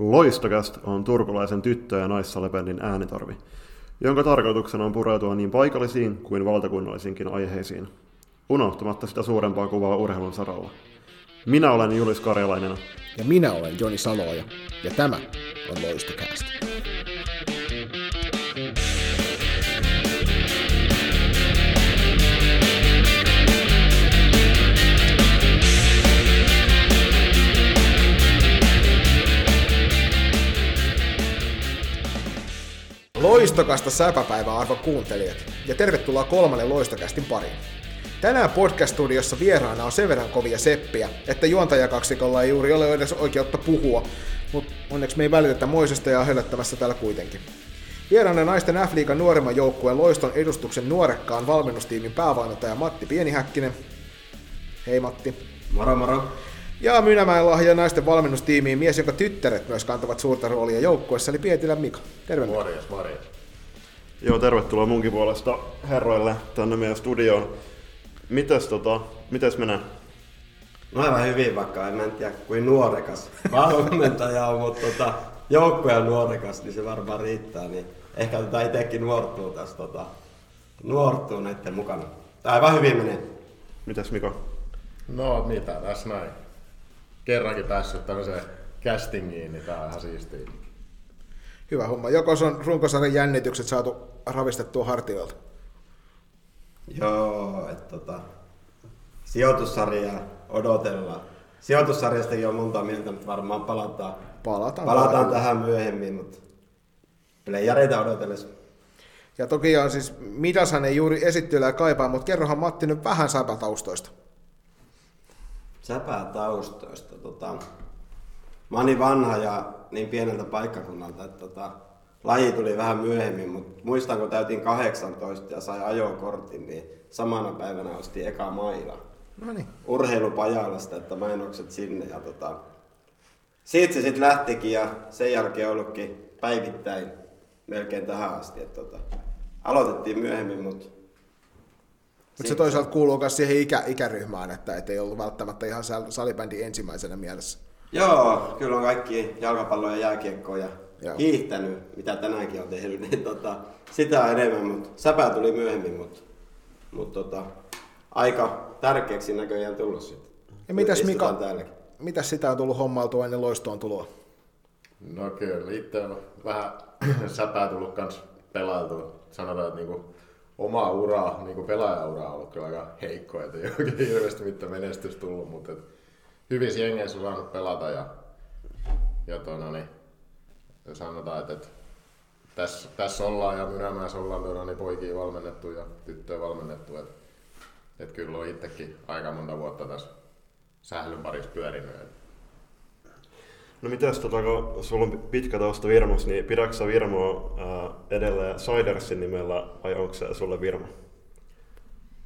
Loistokäst on turkulaisen tyttö- ja naissalibändin äänitorvi, jonka tarkoituksena on pureutua niin paikallisiin kuin valtakunnallisiinkin aiheisiin, unohtamatta sitä suurempaa kuvaa urheilun saralla. Minä olen Julis Karjalainen. Ja minä olen Joni Saloja, ja tämä on Loistokäst. Loistokasta säpäpäivää arvo kuuntelijat, ja tervetuloa kolmannen Loistokästin pariin. Tänään podcast-studiossa vieraana on sen verran kovia seppiä, että juontajakaksikolla ei juuri ole edes oikeutta puhua, mutta onneksi me ei välitetä moisesta ja hölöttämässä täällä kuitenkin. Vieraana naisten F-liigan nuoremman joukkueen Loiston edustuksen nuorekkaan valmennustiimin päävalmentaja Matti Pienihäkkinen. Hei Matti. Moro moro. Ja Mynämäen lahja naisten valmennustiimiin mies, jonka tyttäret myös kantavat suurta roolia joukkueessa, eli Pietilän Mika. Terve. Morjes, morjes. Joo, tervetuloa munkin puolesta herroille tänne meidän studioon. Mites, tota, mites menee? No aivan hyvin, vaikka en mä en tiedä kuin nuorekas valmentaja on, mutta tota, joukkue on nuorekas, niin se varmaan riittää. Niin ehkä tota itsekin nuortuu tässä, tota, nuortuu näiden mukana. Tää aivan hyvin menee. Mites Mika? No mitä tässä näin. Kerrankin päässyt tämmöiseen castingiin, niin tää on ihan siistiä. Hyvä homma. Joko on runkosarjan jännitykset saatu ravistettua hartioilta? Joo, että tota, sijoitussarjaa odotellaan. Sijoitussarjastakin on monta mieltä, mutta varmaan palataan, Palataan. palataan tähän myöhemmin, mutta playareita odotellessa. Ja toki on siis, Midashan ei juuri esittyillä kaipaa, mutta kerrohan Matti nyt vähän säpätaustoista. Säpää taustoista. Tota, mä oon niin vanha ja niin pieneltä paikkakunnalta, että tota, laji tuli vähän myöhemmin, mutta muistan kun täytin 18 ja sai ajokortin, niin samana päivänä ostin eka maila. No niin. Urheilupajalasta, että mainokset sinne ja tota, siitä se sitten lähtikin ja sen jälkeen ollutkin päivittäin melkein tähän asti. Että tota, aloitettiin myöhemmin, mutta Mutta se toisaalta kuuluu myös siihen ikä, ikäryhmään, että et ei ollut välttämättä ihan sal- salibändi ensimmäisenä mielessä. Joo, kyllä on kaikki jalkapallo ja jääkiekko ja Joo. hiihtänyt, mitä tänäänkin on tehnyt, niin tota, sitä enemmän, mutta säpää tuli myöhemmin, mutta, mutta tota, aika tärkeäksi näköjään tullut sitten. Ja mitäs Mika, Täälläkin. mitäs sitä on tullut hommailtua ennen loistoon tuloa? No kyllä, itse on vähän säpää tullut kans pelailtua. Sanotaan, että niinku oma ura, niinku pelaajaura on ollut kyllä aika heikko, että ei oikein hirveästi mitään menestys tullut, mutta et hyvissä jengeissä on saanut pelata ja, ja tuona, niin, sanotaan, että, että tässä, tässä ollaan ja Mynämäessä ollaan tuona, niin poikia valmennettu ja tyttöjä valmennettu. Että, että kyllä on itsekin aika monta vuotta tässä sählyn parissa pyörinyt. että No mitäs, tota, kun sulla on pitkä tausta Virmassa, niin pidätkö Virmoa ää, edelleen Sidersin nimellä vai onko se sulle Virmo?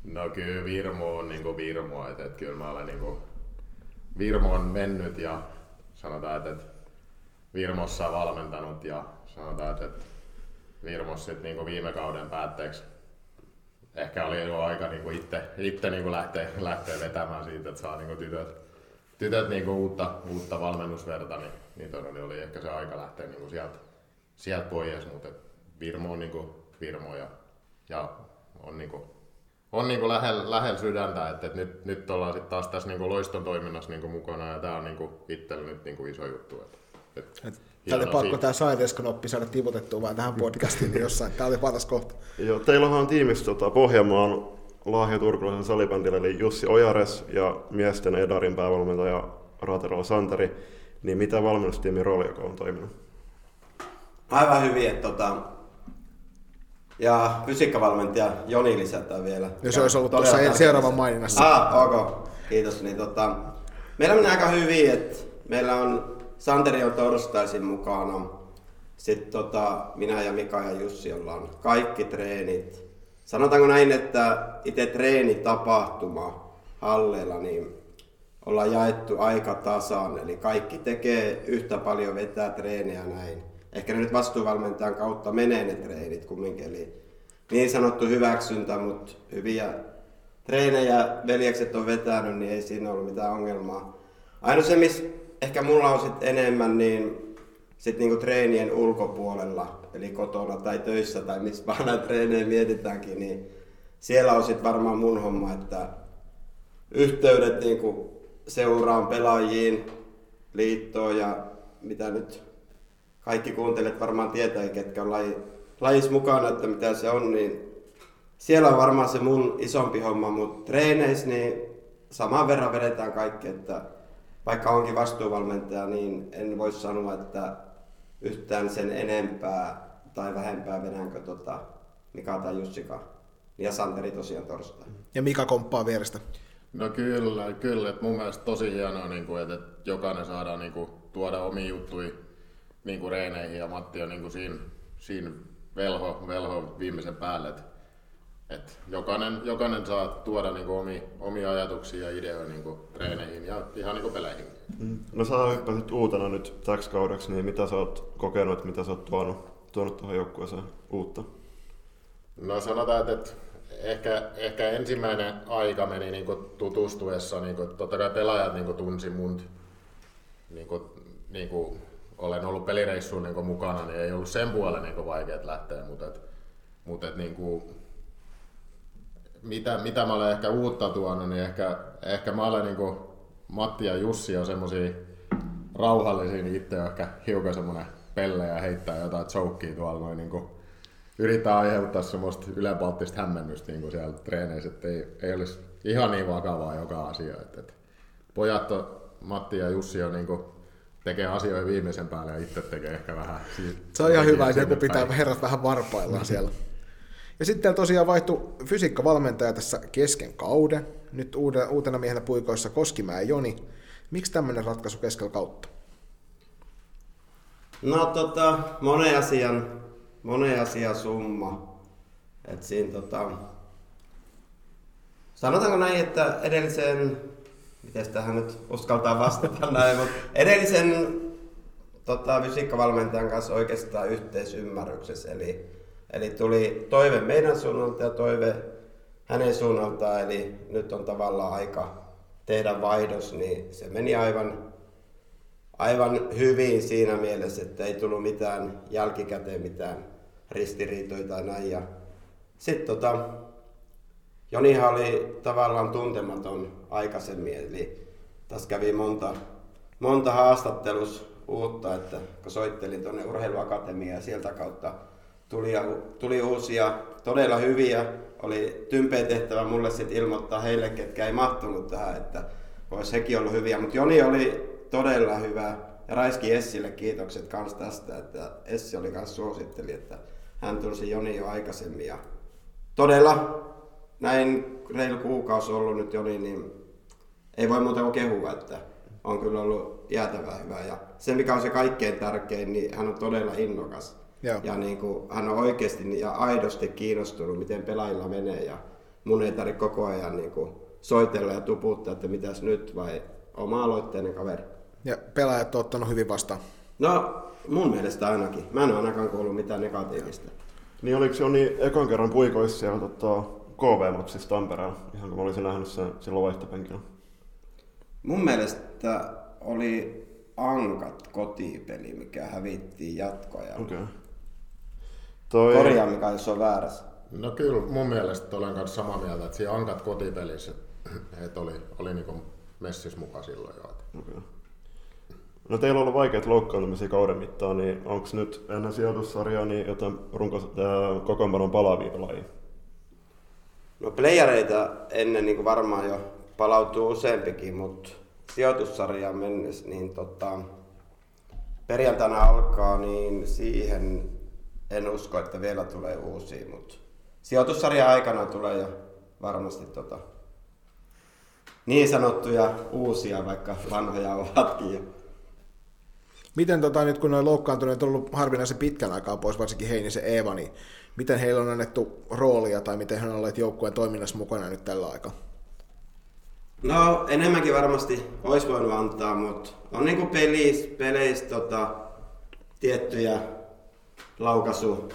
No kyllä Virmo on niinku Virmo, että et kyllä mä olen niinku, Virmo on mennyt ja sanotaan, että et Virmossa valmentanut ja sanotaan, että et Virmossa sit niinku viime kauden päätteeksi ehkä oli jo aika niinku itse, itse niinku lähteä, lähteä vetämään siitä, että saa niinku tytöt, tytöt niinku uutta, uutta valmennusverta, niin, niin todella oli ehkä se aika lähteä niinku sieltä, sieltä pois, mutta Virmo on niinku Virmo ja, ja on niinku on niinku lähellä lähel sydäntä, että, että nyt, nyt ollaan sitten taas tässä niinku loiston toiminnassa niinku mukana ja tämä on niinku itselle nyt niinku iso juttu. Että, että Et Tämä oli pakko tämä Siders-knoppi saada tiputettua vaan tähän podcastiin, niin jossain. Tämä oli paras kohta. Joo, teillähän on tiimissä tota, Pohjanmaan lahja turkulaisen salibändillä, eli Jussi Ojares ja miesten Edarin päävalmentaja Raaterola Santeri. Niin mitä valmennustiimin rooli, joka on toiminut? Aivan hyvin, että tota, ja fysiikkavalmentaja Joni lisätään vielä. Ja se olisi ollut tuossa seuraavan maininnassa. Ah, ok. Kiitos. Niin, tota, meillä menee aika hyvin, että meillä on Santeri on torstaisin mukana. Sitten tota, minä ja Mika ja Jussi ollaan kaikki treenit. Sanotaanko näin, että itse treenitapahtuma halleilla, niin ollaan jaettu aika tasan, eli kaikki tekee yhtä paljon vetää treenejä näin. Ehkä ne nyt vastuuvalmentajan kautta menee ne treenit kumminkin, eli niin sanottu hyväksyntä, mutta hyviä treenejä veljekset on vetänyt, niin ei siinä ollut mitään ongelmaa. Ainoa se, missä ehkä mulla on sit enemmän, niin sitten niinku treenien ulkopuolella, eli kotona tai töissä tai missä vaan näitä treenejä mietitäänkin, niin siellä on sitten varmaan mun homma, että yhteydet niinku seuraan pelaajiin, liittoon ja mitä nyt kaikki kuuntelijat varmaan tietää, ketkä on laji, lajissa mukana, että mitä se on, niin siellä on varmaan se mun isompi homma, mutta treeneissä niin saman verran vedetään kaikki, että vaikka onkin vastuuvalmentaja, niin en voi sanoa, että yhtään sen enempää tai vähempää vedänkö tota Mika tai Jussika. Ja Santeri tosiaan torstai. Ja Mika komppaa vierestä. No kyllä, kyllä. Et mun mielestä tosi hienoa, niin kuin, että jokainen saadaan niin kuin, tuoda omi juttui niin kuin reeneihin ja Matti on niin kuin, siinä, siinä velho, velho viimeisen päälle. Et, et jokainen, jokainen saa tuoda niin kuin, omi, omia ajatuksia ja ideoita niin kuin, treeneihin ja ihan niin kuin, peleihin. Mm. No sä hyppäsit uutena nyt täksi kaudeksi, niin mitä sä oot kokenut, mitä sä oot tuonut, tuonut tuohon joukkueeseen uutta? No sanotaan, että ehkä, ehkä ensimmäinen aika meni niin kuin tutustuessa, niin kuin, totta kai pelaajat niin kuin tunsi mun, niin kuin, niin kuin, olen ollut pelireissuun niin mukana, niin ei ollut sen puolen niin vaikea lähteä, mutta, et, mutta et, niin kuin, mitä, mitä mä olen ehkä uutta tuonut, niin ehkä, ehkä mä olen niin kuin, Matti ja Jussi on semmosia rauhallisia, niin itse on ehkä hiukan semmoinen pelle ja heittää jotain choukkia tuolla noin niin kuin, yrittää aiheuttaa semmoista ylenpalttista hämmennystä niin kuin siellä treeneissä, että ei, ei olisi ihan niin vakavaa joka asia. Että, että pojat on, Matti ja Jussi on niin kuin, tekee asioita viimeisen päälle ja itse tekee ehkä vähän. Siitä, se on ihan hyvä, että joku pitää herrat vähän varpaillaan siellä. Ja sitten tosiaan vaihtui fysiikkavalmentaja tässä kesken kauden. Nyt uutena miehenä puikoissa Koskimäe Joni. Miksi tämmöinen ratkaisu keskellä kautta? No tota, monen asian monen asian summa. Et siinä tota, sanotaanko näin, että edellisen, miten tähän nyt uskaltaa vastata näin, mutta edellisen tota, fysiikkavalmentajan kanssa oikeastaan yhteisymmärryksessä. Eli, eli tuli toive meidän suunnalta ja toive hänen suunnaltaan, eli nyt on tavallaan aika tehdä vaihdos, niin se meni aivan, aivan hyvin siinä mielessä, että ei tullut mitään jälkikäteen mitään ristiriitoja tai näin. Ja sitten tota, Jonihan oli tavallaan tuntematon aikaisemmin, eli tässä kävi monta, monta haastattelus uutta, että kun soittelin tuonne urheiluakatemiaan ja sieltä kautta tuli, tuli uusia, todella hyviä. Oli tympeä tehtävä mulle sitten ilmoittaa heille, ketkä ei mahtunut tähän, että olisi hekin ollut hyviä. Mutta Joni oli todella hyvä. Ja Raiski Essille kiitokset kans tästä, että Essi oli myös suositteli, että hän tunsi Joni jo aikaisemmin. Ja todella näin reilu kuukausi ollut nyt Joni, niin ei voi muuta kuin kehua, että on kyllä ollut jäätävää hyvä. Ja se, mikä on se kaikkein tärkein, niin hän on todella innokas. Joo. Ja niin kuin, hän on oikeasti ja aidosti kiinnostunut, miten pelaajilla menee. Ja mun ei tarvitse koko ajan niin kuin, soitella ja tuputtaa, että mitäs nyt, vai oma-aloitteinen kaveri. Ja pelaajat on ottanut hyvin vastaan. No, mun mielestä ainakin. Mä en ole ainakaan kuullut mitään negatiivista. Niin oliko se niin ekan kerran puikoissa siellä tota, KV-matsissa Tampereella, ihan kun mä olisin nähnyt sen silloin vaihtopenkillä? Mun mielestä oli Ankat kotipeli, mikä hävittiin jatkoja. Okei. Okay. Toi... Korjaa mikä jos on väärässä. No kyllä mun mielestä olen kanssa samaa mieltä, että siinä Ankat kotipelissä että oli, oli niin messis mukaan silloin jo. Okay. No teillä on ollut vaikeat loukkaantumisia kauden mittaan, niin onko nyt ennen sijoitussarjaa niin jotain runko, äh, kokoonpanon palaavia pelaajia? No playereita ennen niin kuin varmaan jo palautuu useampikin, mutta sijoitussarjaan mennessä, niin tota, perjantaina alkaa, niin siihen en usko, että vielä tulee uusia, mutta sijoitussarjan aikana tulee jo varmasti tota, niin sanottuja uusia, vaikka vanhoja ovatkin jo. Miten tota, nyt kun noin loukkaantuneet on ollut harvinaisen pitkän aikaa pois, varsinkin Heinisen Eeva, niin miten heillä on annettu roolia tai miten he on olleet joukkueen toiminnassa mukana nyt tällä aikaa? No enemmänkin varmasti olisi voinut antaa, mutta on niinku pelis, peleissä tota, tiettyjä laukaisu,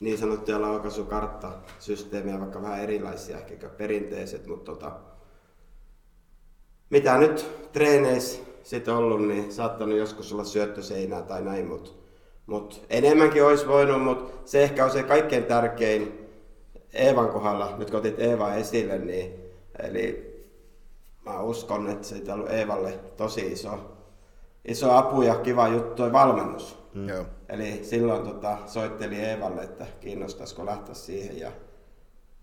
niin sanottuja laukaisukarttasysteemejä, vaikka vähän erilaisia ehkä perinteiset, mutta tota, mitä nyt treeneissä sitten ollut, niin saattanut joskus olla syöttöseinää tai näin, mutta Mutta enemmänkin olisi voinut, mutta se ehkä on se kaikkein tärkein Eevan kohdalla, nyt kun otit Eeva esille, niin eli mä uskon, että siitä on ollut Eevalle tosi iso, iso apu ja kiva juttu toi valmennus. Mm. Joo. Eli silloin tota, soitteli Eevalle, että kiinnostaisiko lähteä siihen ja,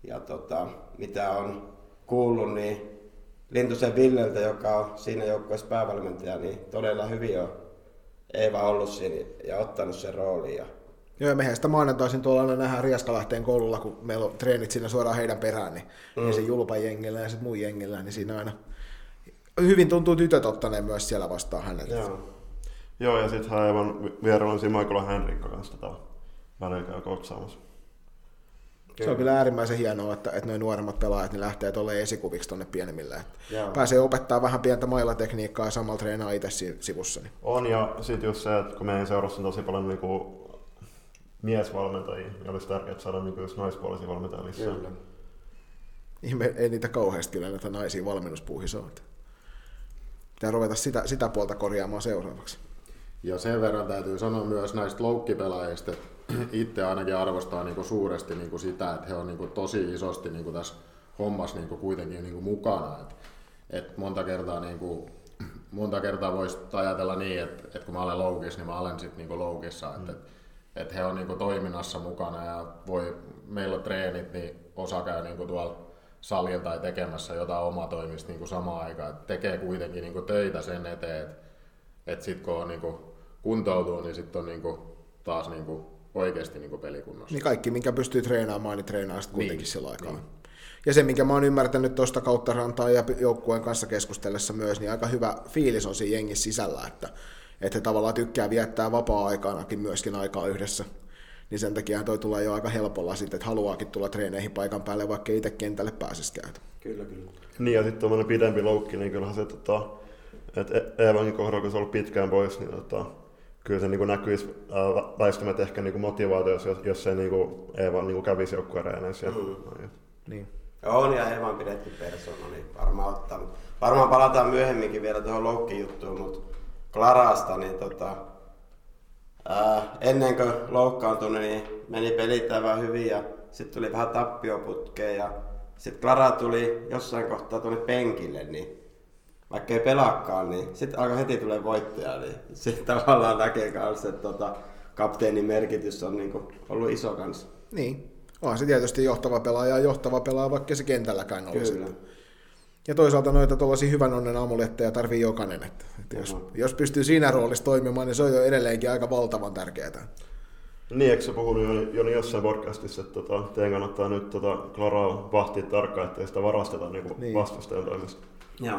ja tota, mitä on kuullut, niin Lintusen Villeltä, joka on siinä joukkueessa päävalmentaja, niin todella hyvin on Eeva ollut siinä ja ottanut sen roolin. Ja... Joo, mehän sitä maanantaisin tuolla aina nähdään Rieskalahteen koululla, kun meillä on treenit siinä suoraan heidän perään, niin mm. ja se julpan jengillä ja sitten muun jengillä, niin siinä aina hyvin tuntuu tytöt ottaneen myös siellä vastaan hänet. Joo. Joo, ja sitten hän aivan vierellä on Michael Henrikko kanssa tätä välillä käy koksaamassa. Se on kyllä äärimmäisen hienoa, että, että noin nuoremmat pelaajat niin lähtee tuolle esikuviksi tuonne pienemmille. Että pääsee opettaa vähän pientä mailatekniikkaa ja samalla treenaa itse si- sivussa. Niin. On, ja sitten just se, että kun meidän seurassa on tosi paljon niinku miesvalmentajia, niin olisi tärkeää saada niinku just naispuolisia valmentajia lisää. Kyllä. Ihme, ei niitä kauheasti kyllä näitä naisia valmennuspuuhissa ole. Pitää ruveta sitä, sitä puolta korjaamaan seuraavaksi. Ja sen verran täytyy sanoa myös näistä loukkipelaajista, että itse ainakin arvostaa niinku suuresti niinku sitä, että he on niinku tosi isosti niinku tässä hommassa niinku kuitenkin niinku mukana. Et, et monta kertaa, niinku, monta kertaa voisi ajatella niin, että, että kun mä olen loukissa, niin mä olen sitten niinku loukissa. Että, et, et he on niinku toiminnassa mukana ja voi, meillä on treenit, niin osa käy niinku tuolla salilla tai tekemässä jotain omatoimista niinku samaan aikaan. Et tekee kuitenkin niinku töitä sen eteen, että et sitten kun on niinku kuntoutuu, niin sitten on niinku taas niinku oikeasti niinku pelikunnossa. Niin kaikki, minkä pystyy treenaamaan, niin treenaa sitten kuitenkin Niin, sillä aikaa. Ja se, minkä mä oon ymmärtänyt tuosta kautta rantaa ja joukkueen kanssa keskustellessa myös, niin aika hyvä fiilis on siinä jengissä sisällä, että, että he tavallaan tykkää viettää vapaa-aikanakin myöskin aikaa yhdessä. Niin sen takia toi tulee jo aika helpolla sitten, että haluaakin tulla treeneihin paikan päälle, vaikka ei itse kentälle pääsiskään. Kyllä, kyllä. Niin, ja sitten tuommoinen pidempi loukki, niin kyllähän se, tota, että E- Eevankin kohdalla, kun se on ollut pitkään pois, niin tota, kyllä se niin näkyisi ää, väistämättä ehkä niin motivaatiossa, jos, jos se niin Eeva niin kävisi joukkuereeneissä. Ja, Mm. ja, Niin. On ja Eeva on pidetty persona, niin varmaan ottaa. Varmaan palataan myöhemminkin vielä tuohon Loukki-juttuun, mutta Klarasta, niin tota, ää, ennen kuin loukkaantui, niin meni pelit aivan hyvin ja sitten tuli vähän tappioputkeen ja sitten Klara tuli jossain kohtaa tuonne penkille, niin vaikka ei pelaakaan, niin sitten alkoi heti tulee voittaja, niin sitten tavallaan näkee kanssa, että tota, kapteenin merkitys on niinku ollut iso kanssa. Niin. On se tietysti johtava pelaaja ja johtava pelaaja, vaikka se kentälläkään olisi. Kyllä. Ja toisaalta noita tuollaisia hyvän onnen amuletteja tarvii jokainen. Että, että jos, Mhm. jos pystyy siinä roolissa toimimaan, niin se on jo edelleenkin aika valtavan tärkeää. Niin, eikö sä puhunut Joni, Joni jossain podcastissa, että tota, teidän kannattaa nyt tota, Klaraa vahtia tarkkaan, ettei sitä varasteta niin Niin. niin. vastustajan toimesta. Joo.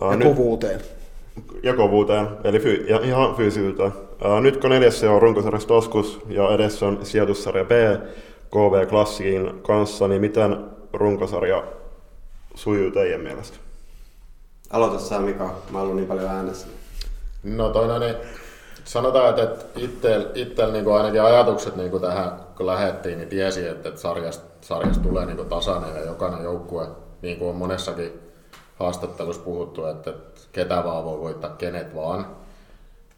Ää, Ja nyt- kovuuteen. ja kovuuteen, eli fy, ja ihan fyysisyyteen. Nyt kun neljässä on runkosarjassa Toskus ja edessä on sijoitussarja B KV Klassikin kanssa, niin miten runkosarja sujuu teidän mielestä? Aloita sä Mika, mä oon niin paljon äänessä. No toi no niin, sanotaan, että, itse, itse niin ainakin ajatukset niin tähän kun lähdettiin, niin tiesi, että, että sarjasta, sarjasta tulee niin tasainen ja jokainen joukkue, niin kuin on monessakin haastattelussa puhuttu, että, ketä vaan voi voittaa kenet vaan.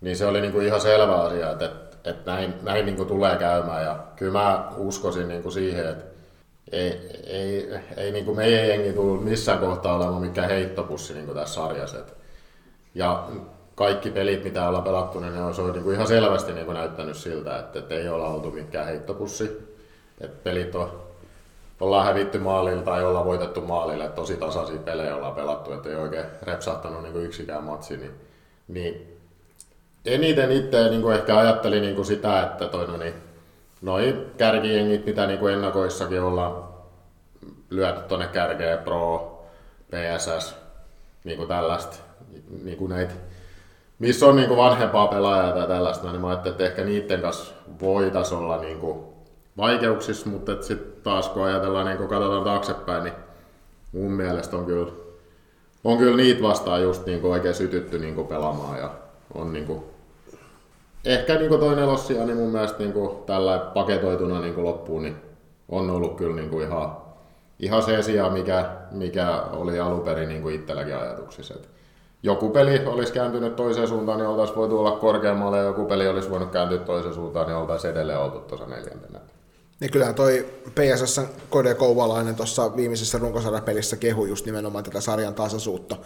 Niin se oli niin kuin ihan selvä asia, että, että, että näin, näin niin kuin tulee käymään ja kyllä mä uskoisin niin kuin siihen, että ei, ei, ei niin kuin meidän jengi tullut missään kohtaa olemaan mikään heittopussi niin kuin tässä sarjassa. Et ja kaikki pelit, mitä ollaan pelattu, niin ne on, se on niin kuin ihan selvästi niin kuin näyttänyt siltä, että, että ei olla oltu mikään heittopussi. Et pelit on, ollaan hävitty maalilla tai ollaan voitettu maalille, että tosi tasaisia pelejä ollaan pelattu, että ei oikein repsahtanut niin kuin yksikään matsi. Niin, niin eniten itse niin kuin ehkä ajattelin niin kuin sitä, että toi, no niin, noi kärkijengit, mitä niin kuin ennakoissakin ollaan lyöty tuonne kärkeen, Pro, PSS, niin kuin tällaista, niin kuin näitä missä on niinku vanhempaa pelaajaa tai tällaista, niin mä ajattelin, että ehkä niiden kanssa voitaisiin olla niinku vaikeuksissa, mutta sitten taas kun ajatellaan, niin kun katsotaan taaksepäin, niin mun mielestä on kyllä, on kyllä niitä vastaan just niin oikein sytytty niin pelaamaan ja on niin kuin, ehkä niin kuin toi nelossia, niin mun mielestä niin kuin tällä paketoituna niin loppuun, niin on ollut kyllä niin kuin ihan, ihan se sija, mikä, mikä oli alun perin niin itselläkin ajatuksissa. Et joku peli olisi kääntynyt toiseen suuntaan, niin oltaisiin voitu olla korkeammalle, ja joku peli olisi voinut kääntyä toiseen suuntaan, niin oltaisiin edelleen oltu tuossa neljäntenä. Niin kyllähän toi PSS Kode Kouvalainen tuossa viimeisessä runkosarjapelissä kehu just nimenomaan tätä sarjan tasaisuutta.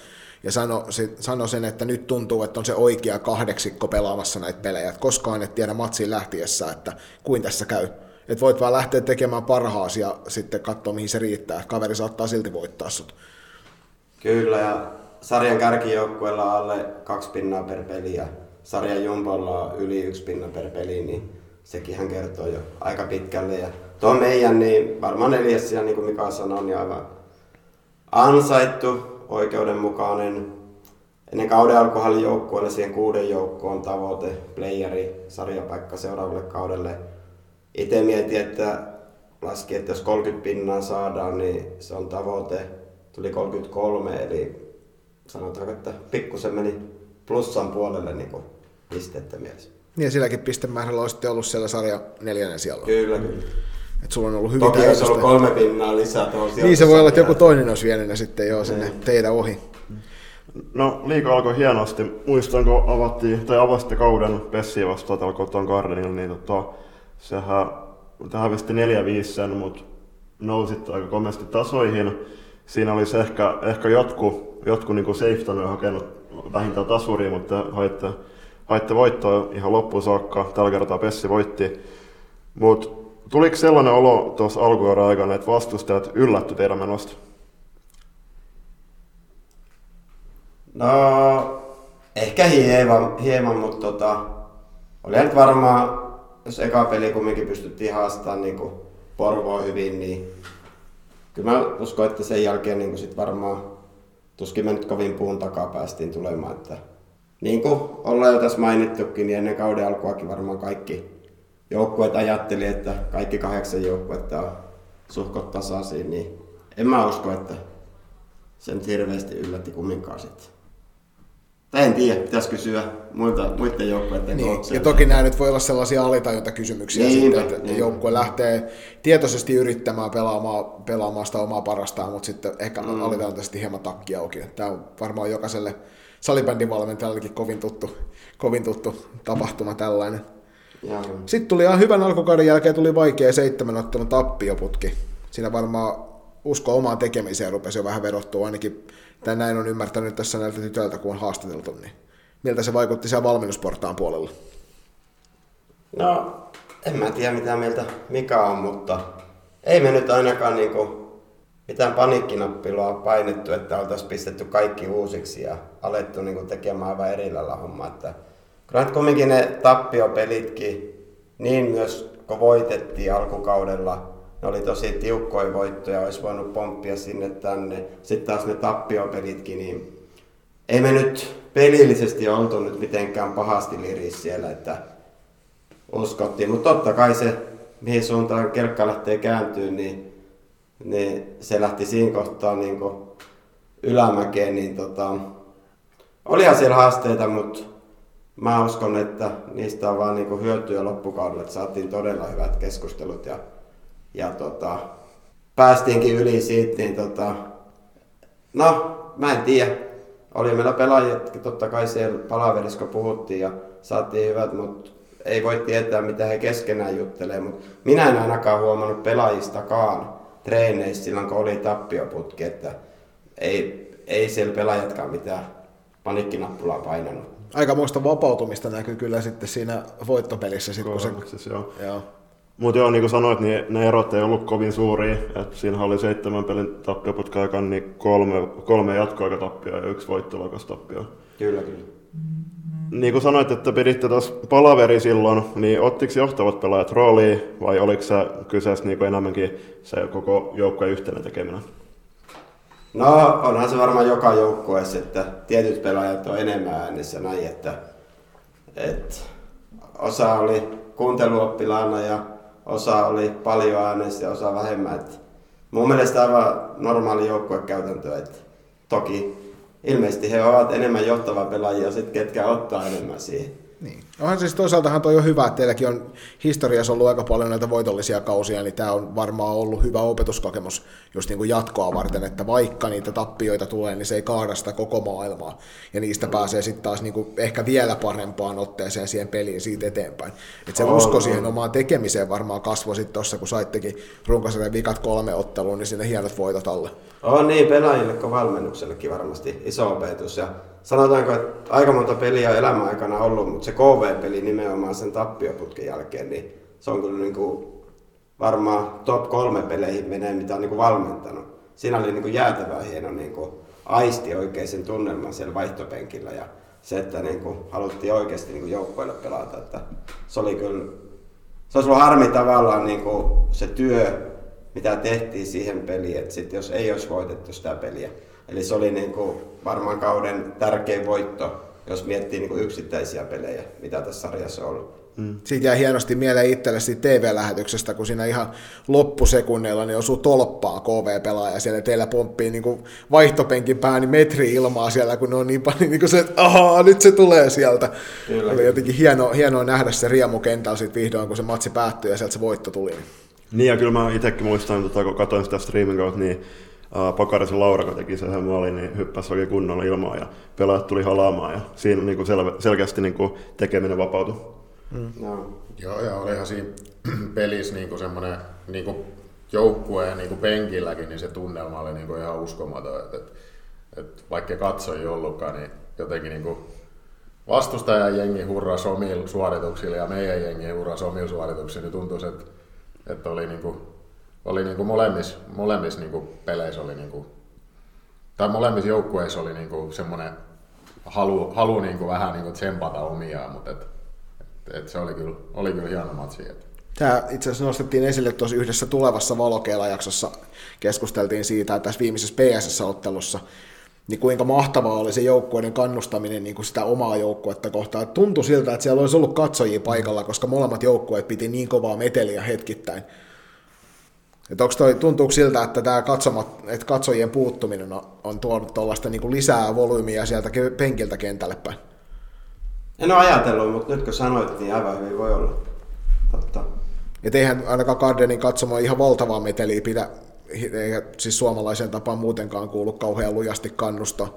Ja sano, sano sen, että nyt tuntuu, että on se oikea kahdeksikko pelaamassa näitä pelejä. Et koskaan et tiedä matsiin lähtiessä, että kuin tässä käy. Että voit vaan lähteä tekemään parhaasi ja sitten katsoa, mihin se riittää. Kaveri saattaa silti voittaa sut. Kyllä, ja sarjan kärkijoukkueella alle kaksi pinnaa per peli ja sarjan jumpolla on yli yksi pinna per peli, niin sekin hän kertoo jo aika pitkälle. Ja tuo meidän, niin varmaan siellä, niin kuin Mika sanoi, niin aivan ansaittu, oikeudenmukainen. Ennen kauden alkuhalli joukkueelle siihen kuuden joukkoon tavoite, playeri, sarjapaikka seuraavalle kaudelle. Itse mietin, että laski, että jos 30 pinnaa saadaan, niin se on tavoite. Tuli 33, eli sanotaanko, että pikkusen meni plussan puolelle niin pistettä mielessä. Niin, silläkin pistemäärällä olisi ollut siellä sarja neljännen siellä. Kyllä, kyllä. Et sulla on ollut hyvin Toki olisi ollut kolme pinnaa lisää tuolla Niin, se voi olla, että joku toinen olisi vienyt ne sitten jo sinne niin. teidän ohi. No, liika alkoi hienosti. Muistan, kun avattiin, tai avasitte kauden Pessiä vastaan täällä koton Gardenilla, niin tota, sehän, tähän hävisi 4-5 sen, mutta nousit aika komeasti tasoihin. Siinä olisi ehkä, ehkä jotku, jotku niin Safeton hakenut vähintään tasuriin, mutta haitte haitte voittoa ihan loppuun saakka. Tällä kertaa Pessi voitti. Mutta tuliko sellainen olo tuossa alkuvuoden aikana, että vastustajat yllätty teidän menosta? No, ehkä hieman, hieman mutta tota, oli nyt varmaan, jos eka peli kumminkin pystyttiin haastamaan niin Porvoa hyvin, niin kyllä mä uskon, että sen jälkeen niin sit varmaan tuskin me nyt kovin puun takaa päästiin tulemaan. Että niin kuin ollaan jo tässä mainittukin, niin ennen kauden alkuakin varmaan kaikki joukkueet ajatteli, että kaikki kahdeksan joukkuetta on suhkot tasaisia, niin en mä usko, että sen hirveästi yllätti kumminkaan sitten. Tai en tiedä, pitäisi kysyä muilta, muiden joukkueiden niin, Ja toki nämä nyt voi olla sellaisia alitajuntakysymyksiä niin, sitten, että niin. joukkue lähtee tietoisesti yrittämään pelaamaan, pelaamaan sitä omaa parastaan, mutta sitten ehkä mm. alitajuntaisesti hieman takki auki. Tämä on varmaan jokaiselle salibändin valmentajallekin kovin tuttu, kovin tuttu tapahtuma tällainen. Ja. Sitten tuli ihan hyvän alkukauden jälkeen tuli vaikea seitsemän ottelun tappioputki. Siinä varmaan usko omaan tekemiseen rupesi jo vähän vedottua, ainakin tai näin on ymmärtänyt tässä näiltä tytöiltä, kun on haastateltu, niin miltä se vaikutti siellä valmennusportaan puolella? No, en mä tiedä mitä mieltä mikä on, mutta ei me nyt ainakaan niinku mitään paniikkinappilua painettu, että oltaisiin pistetty kaikki uusiksi ja alettu niin kuin, tekemään aivan erillä hommaa. Että, kyllä nyt kumminkin ne tappiopelitkin, niin myös kun voitettiin alkukaudella, ne oli tosi tiukkoja voittoja, olisi voinut pomppia sinne tänne. Sitten taas ne tappiopelitkin, niin ei me nyt pelillisesti oltu nyt mitenkään pahasti liris siellä, että uskottiin. Mutta totta kai se, mihin suuntaan kelkka lähtee kääntyä, niin niin se lähti siinä kohtaa niin ylämäkeen, niin tota, olihan siellä haasteita, mutta mä uskon, että niistä on vaan niin hyötyä loppukaudella, että saatiin todella hyvät keskustelut ja, ja tota, päästiinkin yli siitä, niin tota, no mä en tiedä. Oli meillä pelaajat, totta kai siellä palaverissa puhuttiin ja saatiin hyvät, mutta ei voi tietää mitä he keskenään juttelee, mutta minä en ainakaan huomannut pelaajistakaan, treeneissä silloin, kun oli tappioputki, että ei, ei siellä pelaajatkaan mitään panikkinappulaa painanut. Aika muista vapautumista näkyy kyllä sitten siinä voittopelissä. Sit, kun se... joo. joo. Mutta joo, niin kuin sanoit, niin ne erot ei ollut kovin suuria. Et siinä oli seitsemän pelin tappioputka aikaan, niin kolme, kolme jatkoaikatappia ja yksi voittolakastappio. Kyllä, kyllä. Niin kuin sanoit, että piditte tuossa palaveri silloin, niin ottiko johtavat pelaajat rooliin vai oliko se kyseessä niin kuin enemmänkin se koko joukkueen yhteinen tekeminen? No, onhan se varmaan joka joukkueessa, että tietyt pelaajat on enemmän äänessä näin, että, että osa oli kuunteluoppilaana ja osa oli paljon äänessä ja osa vähemmän. Että mun mielestä aivan normaali joukkuekäytäntö, että toki ilmeisesti he ovat enemmän johtava pelaajia, sit ketkä ottaa enemmän siihen. Niin. Onhan siis toisaaltahan toi on hyvä, että teilläkin on historiassa ollut aika paljon näitä voitollisia kausia, niin tämä on varmaan ollut hyvä opetuskokemus just niin kuin jatkoa varten, että vaikka niitä tappioita tulee, niin se ei kaada sitä koko maailmaa, ja niistä pääsee sitten taas niin kuin ehkä vielä parempaan otteeseen siihen peliin siitä eteenpäin. Että se On, usko on. siihen omaan tekemiseen varmaan kasvoi sitten tuossa, kun saittekin runkosarjan vikat kolme otteluun, niin sinne hienot voitot alle. On niin, pelaajille kuin valmennuksellekin varmasti iso opetus. Ja sanotaanko, että aika monta peliä on elämän aikana ollut, mutta se KV-peli nimenomaan sen tappioputkin jälkeen, niin se on kyllä niin kuin varmaan top kolme peleihin menee, mitä on niin kuin valmentanut. Siinä oli niin kuin jäätävän hieno niin kuin aisti oikein sen tunnelman siellä vaihtopenkillä ja se, että niin kuin haluttiin oikeasti niin kuin joukkoille pelata. Että se oli kyllä, se olisi ollut harmi tavallaan niin kuin se työ, mitä tehtiin siihen peliin, että sit jos ei olisi voitettu sitä peliä. Eli se oli niin kuin varmaan kauden tärkein voitto, jos miettii niin kuin yksittäisiä pelejä, mitä tässä sarjassa on ollut. Siitä jää hienosti mieleen itselle siitä TV-lähetyksestä, kun siinä ihan loppusekunneilla niin osuu tolppaa KV-pelaaja siellä teillä pomppii niin vaihtopenkin pääni metri ilmaa siellä, kun ne on niin paljon niin kuin se, että ahaa, nyt se tulee sieltä. Kyllä. Oli jotenkin hienoa, hienoa nähdä se riemu kentällä sitten vihdoin, kun se matsi päättyi ja sieltä se voitto tuli. Niin ja kyllä mä itsekin muistan, tota, kun katsoin sitä streaming kautta, niin Pakarisen Laura, kun teki sen maalin, niin hyppäsi oikein kunnolla ilmaan ja pelaajat tuli halaamaan ja siinä niin kuin sel- selkeästi niin kuin tekeminen vapautui. No. Joo, ja olihan siinä pelissä niinku semmoinen niinku joukkueen niinku penkilläkin, niin se tunnelma oli niinku ihan uskomaton. Et, et, et vaikka katsoi ollutkaan, niin jotenkin niinku vastustajan jengi hurras omilla suorituksilla ja meidän jengi hurras omilla suorituksilla, niin tuntui, että, että oli, niinku, oli niinku molemmissa, molemmissa niinku peleissä oli niinku, tai molemmissa joukkueissa oli niinku semmoinen halu, halu niinku vähän niinku tsempata omiaan, mutta et, et, et se oli kyllä, oli kyllä hieno matsi. Et. Tämä itse asiassa nostettiin esille tuossa yhdessä tulevassa Valokeila-jaksossa. Keskusteltiin siitä, että tässä viimeisessä PSS-ottelussa, niin kuinka mahtavaa oli se joukkueiden kannustaminen niin kuin sitä omaa joukkuetta kohtaan. Tuntui siltä, että siellä olisi ollut katsojia paikalla, koska molemmat joukkueet piti niin kovaa meteliä hetkittäin. Et onko toi, tuntuuko siltä, että tämä katsomat, että katsojien puuttuminen on, on tuonut tuollaista niin lisää volyymiä sieltä penkiltä kentälle päin? En ole ajatellut, mutta nyt kun sanoit, niin aivan hyvin voi olla. Totta. Et eihän ainakaan Gardenin katsomaan ihan valtavaa meteliä pidä, eikä siis suomalaisen tapaan muutenkaan kuulu kauhean lujasti kannusta.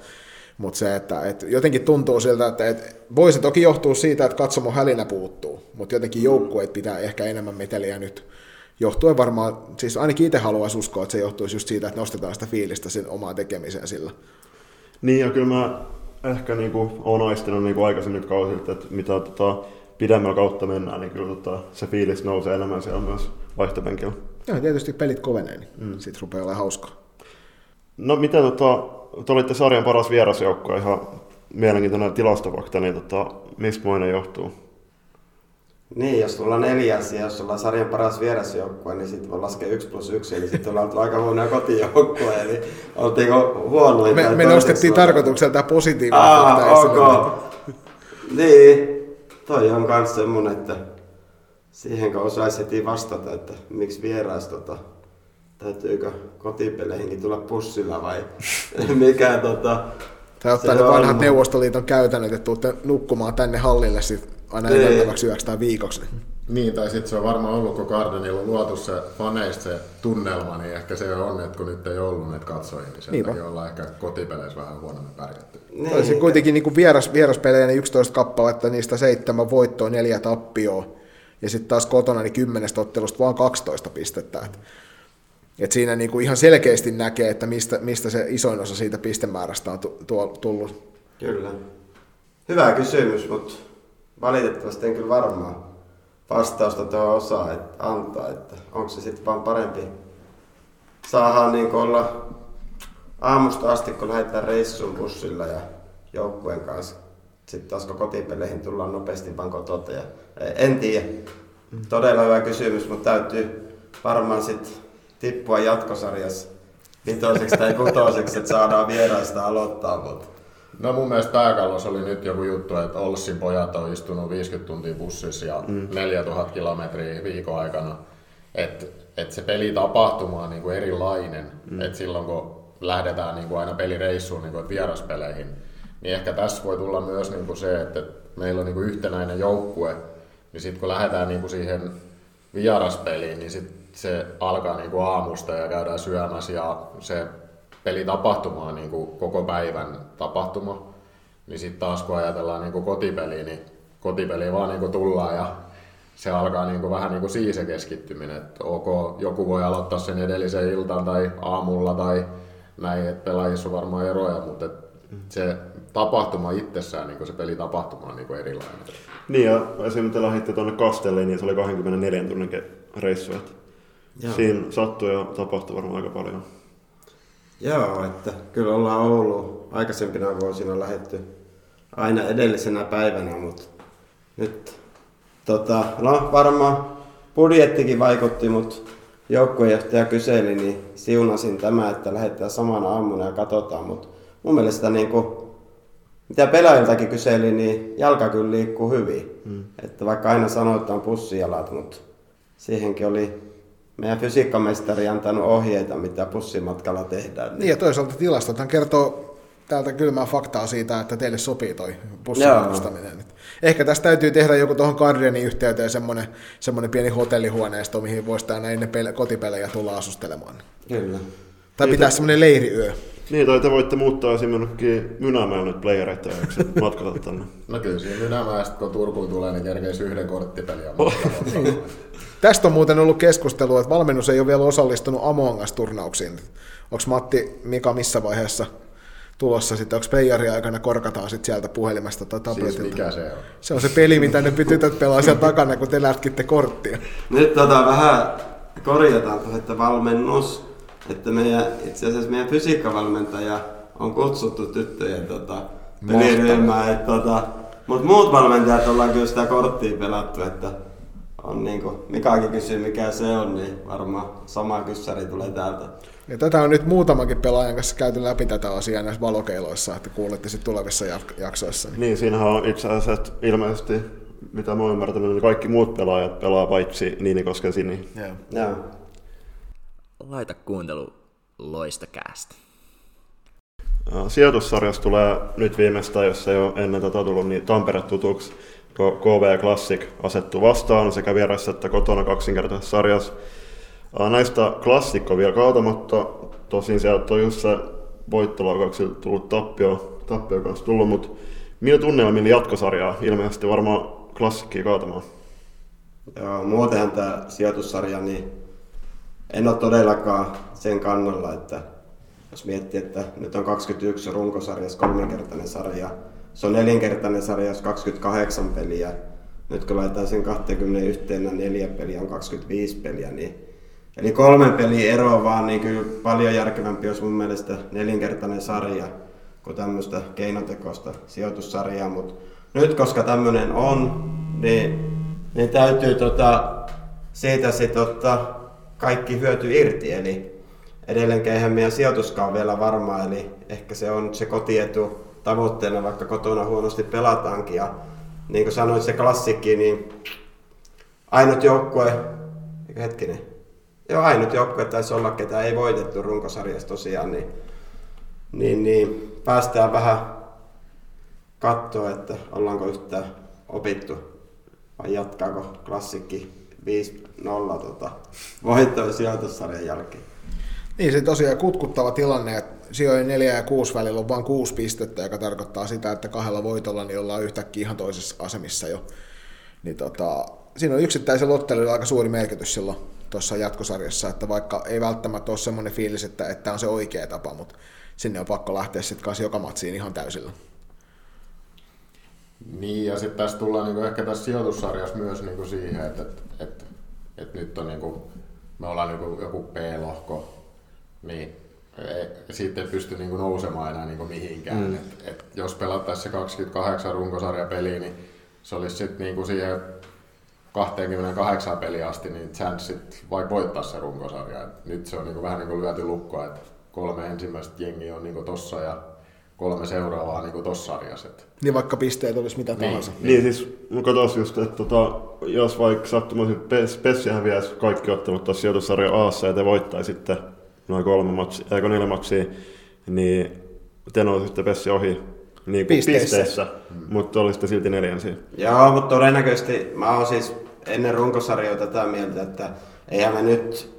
Mutta se, että et jotenkin tuntuu siltä, että et voisi toki johtua siitä, että katsomo hälinä puuttuu, mutta jotenkin joukkueet pitää ehkä enemmän meteliä nyt. Johtuen varmaan, siis ainakin itse haluaisin uskoa, että se johtuisi just siitä, että nostetaan sitä fiilistä sen omaan tekemiseen sillä. Niin ja kyllä mä ehkä niin kuin, olen aistinut niin kuin aikaisemmin nyt kausilta, että mitä tota, pidemmällä kautta mennään, niin kyllä tota, se fiilis nousee enemmän siellä myös vaihtopenkillä. Ja tietysti pelit kovenee, niin mm. sitten rupeaa olemaan hauskaa. No miten tota, te olitte sarjan paras vierasjoukko, ihan mielenkiintoinen tilastofakta, niin tota, mistä moinen johtuu? Niin, jos ollaan neljäs ja jos ollaan sarjan paras vierasjoukkue, niin sitten voi laskea 1 plus 1, eli sitten ollaan aika huonoja kotijoukkue, eli oltiinko huonoja. Me, me nostettiin tarkoituksella tämä positiivinen esille. ok. Niin, toi on kans semmonen, että siihen kun osaisi heti vastata, että miksi vierais tota, täytyykö kotipeleihinkin tulla pussilla vai mikä tota... Tai ottaa ne vanhat on. Neuvostoliiton käytännöt, että tuutte nukkumaan tänne hallille sit aina Niin. edeltäväksi yöksi tai viikoksi. Niin, tai sitten se on varmaan ollut, kun Gardenilla on luotu se faneista se tunnelma, niin ehkä se on, että kun nyt ei ollut näitä katsojia, niin sen takia ollaan ehkä kotipeleissä vähän huonommin pärjätty. Niin. Olisi kuitenkin niin kuin vieras, vieraspelejä niin 11 kappaletta, niistä seitsemän voittoa, neljä tappioa. Ja sitten taas kotona niin 10 ottelusta vaan 12 pistettä. Et, et siinä niin kuin ihan selkeästi näkee, että mistä, mistä se isoin osa siitä pistemäärästä on tullut. Kyllä. Hyvä kysymys, mutta valitettavasti en kyllä varmaan vastausta tuo osaa että antaa, että onko se sitten vaan parempi. Saadaan niin olla aamusta asti, kun lähdetään reissuun bussilla ja joukkueen kanssa. Sitten taas kun kotipeleihin tullaan nopeasti vaan kotota. Ja, en tiedä. Todella hyvä kysymys, mutta täytyy varmaan sitten tippua jatkosarjassa vitoseksi tai kutoseksi, että saadaan vieraista aloittaa, mutta No mun mielestä pääkallossa oli nyt joku juttu, että Olssin pojat on istunut 50 tuntia bussissa ja mm. 4000 kilometriä viikon aikana. Että et se pelitapahtuma on niinku erilainen. Mm. Että silloin kun lähdetään niinku aina pelireissuun niinku vieraspeleihin, niin ehkä tässä voi tulla myös niinku se, että meillä on niinku yhtenäinen joukkue. Niin sitten kun lähdetään niinku siihen vieraspeliin, niin sit se alkaa niinku aamusta ja käydään syömässä ja se pelitapahtuma on niin kuin koko päivän tapahtuma. Niin sitten taas kun ajatellaan niin kuin kotipeliä, niin kotipeli vaan niin kuin tullaan ja se alkaa niin kuin vähän niin kuin siihen se keskittyminen. Että ok, joku voi aloittaa sen edellisen iltaan tai aamulla tai näin, että pelaajissa on varmaan eroja, mutta se tapahtuma itsessään, niin kuin se pelitapahtuma on niin kuin erilainen. Niin ja esimerkiksi te lähditte tuonne Kastelliin, niin se oli 24 tunnin reissu. Että siinä sattui ja tapahtui varmaan aika paljon. Joo, että kyllä ollaan ollut aikaisempina vuosina lähetty aina edellisenä päivänä, mutta nyt tota, no varmaan budjettikin vaikutti, mutta joukkuejohtaja kyseli, niin siunasin tämä, että lähdetään samana aamuna ja katsotaan, mutta mun mielestä niin kuin, mitä pelaajiltakin kyseli, niin jalka kyllä liikkuu hyvin. Mm. Että vaikka aina sanotaan pussijalat, mutta siihenkin oli meidän fysiikkamestari antanut ohjeita, mitä pussimatkalla tehdään. Niin ja toisaalta tilastothan kertoo täältä kylmää faktaa siitä, että teille sopii toi pussimatkustaminen. Ehkä tästä täytyy tehdä joku tuohon Guardianin yhteyteen semmoinen, semmoinen pieni hotellihuoneisto, mihin voisi näin pele- kotipelejä tulla asustelemaan. Kyllä. Tai pitää semmoinen leiriyö. Niin, tai te voitte muuttaa esimerkiksi Mynämäen nyt playereita ja matkata tänne. No kyllä siinä Mynämäestä, kun Turkuun tulee, niin kerkeisi yhden korttipeliä Tästä on muuten ollut keskustelua, että valmennus ei ole vielä osallistunut Among Us-turnauksiin. Onko Matti, Mika missä vaiheessa tulossa sitten, onko peijari aikana korkataan sitten sieltä puhelimesta tai tabletilta? Siis mikä se on? Se on se peli, mitä ne tytöt pelaa siellä takana, kun te lätkitte korttia. Nyt tota vähän korjataan että valmennus, että meidän, itse asiassa meidän fysiikkavalmentaja on kutsuttu tyttöjen tota, peliryhmään, tota, mutta muut valmentajat ollaan kyllä sitä korttia pelattu, että on niin kuin, Mikakin kysyy mikä se on, niin varmaan sama kyssäri tulee täältä. Ja tätä on nyt muutamankin pelaajan kanssa käyty läpi tätä asiaa näissä valokeiloissa, että kuulette sitten tulevissa jaksoissa. Niin, niin siinähän on itse asiassa ilmeisesti, mitä mä oon ymmärtänyt, niin kaikki muut pelaajat pelaa paitsi Niinikosken Sini. Joo. Joo. Laita kuuntelu loistakäästä. Sijoitussarjassa tulee nyt viimeistään, jos ei ole ennen tätä tullut, niin Tampere tutuksi. KV Classic asettuu vastaan sekä vieressä että kotona kaksinkertaisessa sarjassa. Näistä klassikko vielä kaatamatta. Tosin sieltä on just se voittolaukauksilla tullut tappio, tappio kanssa tullut, mutta millä tunnelmilla jatkosarjaa? Ilmeisesti varmaan klassikkiä kaatamaan. Joo, muutenhan tämä sijoitussarja, niin en ole todellakaan sen kannalla, että jos miettii, että nyt on 21 runkosarjassa kolminkertainen sarja, se on nelinkertainen sarja, jos 28 peliä. Nyt kun laitetaan sen 21 neljä peliä, on 25 peliä, niin Eli kolmen peli ero vaan, niin kyllä paljon järkevämpi olisi mun mielestä nelinkertainen sarja kuin tämmöistä keinotekoista sijoitussarjaa, mutta nyt koska tämmöinen on, niin, niin täytyy tota, siitä sitten ottaa kaikki hyöty irti, eli edelleenkin eihän meidän sijoituskaan vielä varmaa, eli ehkä se on se kotietu tavoitteena, vaikka kotona huonosti pelataankin. Ja niin kuin sanoit, se klassikki, niin ainut joukkue, hetkinen, joo, ainut joukkue taisi olla, ketä ei voitettu runkosarjassa tosiaan, niin, niin, niin päästään vähän katsoa, että ollaanko yhtään opittu vai jatkaako klassikki 5-0 tota, voittoa sijoitussarjan jälkeen. Niin, se tosiaan kutkuttava tilanne, että sijojen 4 ja 6 välillä on vain 6 pistettä, joka tarkoittaa sitä, että kahdella voitolla niin ollaan yhtäkkiä ihan toisessa asemissa jo. Niin tota, siinä on yksittäisen lottelulla aika suuri merkitys silloin tuossa jatkosarjassa, että vaikka ei välttämättä ole semmoinen fiilis, että, että on se oikea tapa, mutta sinne on pakko lähteä sitten kanssa joka matsiin ihan täysillä. Niin, ja sitten tässä tullaan niinku ehkä tässä sijoitussarjassa myös niinku siihen, että, että, että, että nyt on niinku, me ollaan niinku joku P-lohko, niin ei, siitä ei pysty niinku nousemaan enää niinku mihinkään. Mm. Et, et jos pelattaisiin se 28 runkosarjapeliä, niin se olisi sitten niinku siihen 28 peliä asti, niin chanssit vaikka voittaa se runkosarja. Et nyt se on niinku vähän niinku lyöty lukkoa, että kolme ensimmäistä jengiä on niin tossa ja kolme seuraavaa niin tossa sarjassa. Niin vaikka pisteet olisi mitä tahansa. Niin siis mä katsoin just, että tota, jos vaikka sattumoisin Pes, Pessi häviäisi kaikki ottelut tuossa sijoitussarja Aassa ja te voittaisitte noin kolme matsia, eikö neljä matsia, niin te nousisitte Pessi ohi niin kuin Pisteissä. pisteissä, mutta olisitte silti neljänsiä. Joo, mutta todennäköisesti mä oon siis ennen runkosarjoa tätä mieltä, että eihän me nyt,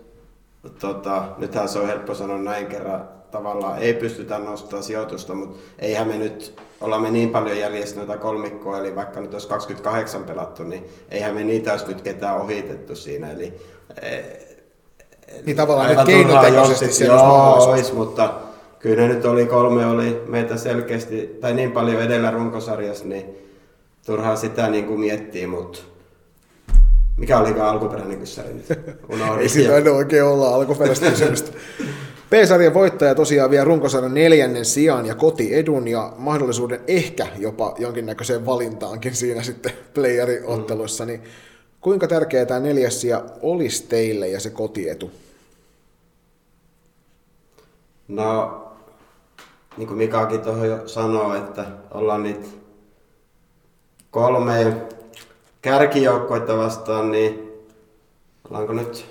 tota, nythän se on helppo sanoa näin kerran, tavallaan ei pystytä nostamaan sijoitusta, mutta eihän me nyt, ollaan me niin paljon jäljessä noita kolmikkoa, eli vaikka nyt olisi 28 pelattu, niin eihän me niitä olisi nyt ketään ohitettu siinä, eli eh, Niin tavallaan nyt keinotekoisesti siellä olisi olisi, mutta kyllä ne nyt oli kolme, oli meitä selkeästi, tai niin paljon edellä runkosarjassa, niin turhaa sitä niin kuin miettiä, mutta mikä olikaan alkuperäinen kyssäri nyt? Ei sitä aina oikein olla alkuperäistä kysymystä. P-sarjan voittaja tosiaan vie runkosarjan neljännen sijaan ja kotiedun ja mahdollisuuden ehkä jopa jonkinnäköiseen valintaankin siinä sitten playeriotteluissa. Niin kuinka tärkeää tämä neljäs sija olisi teille ja se kotietu? No, niin kuin Mikakin tuohon jo sanoi, että ollaan niitä kolme kärkijoukkoita vastaan, niin ollaanko nyt...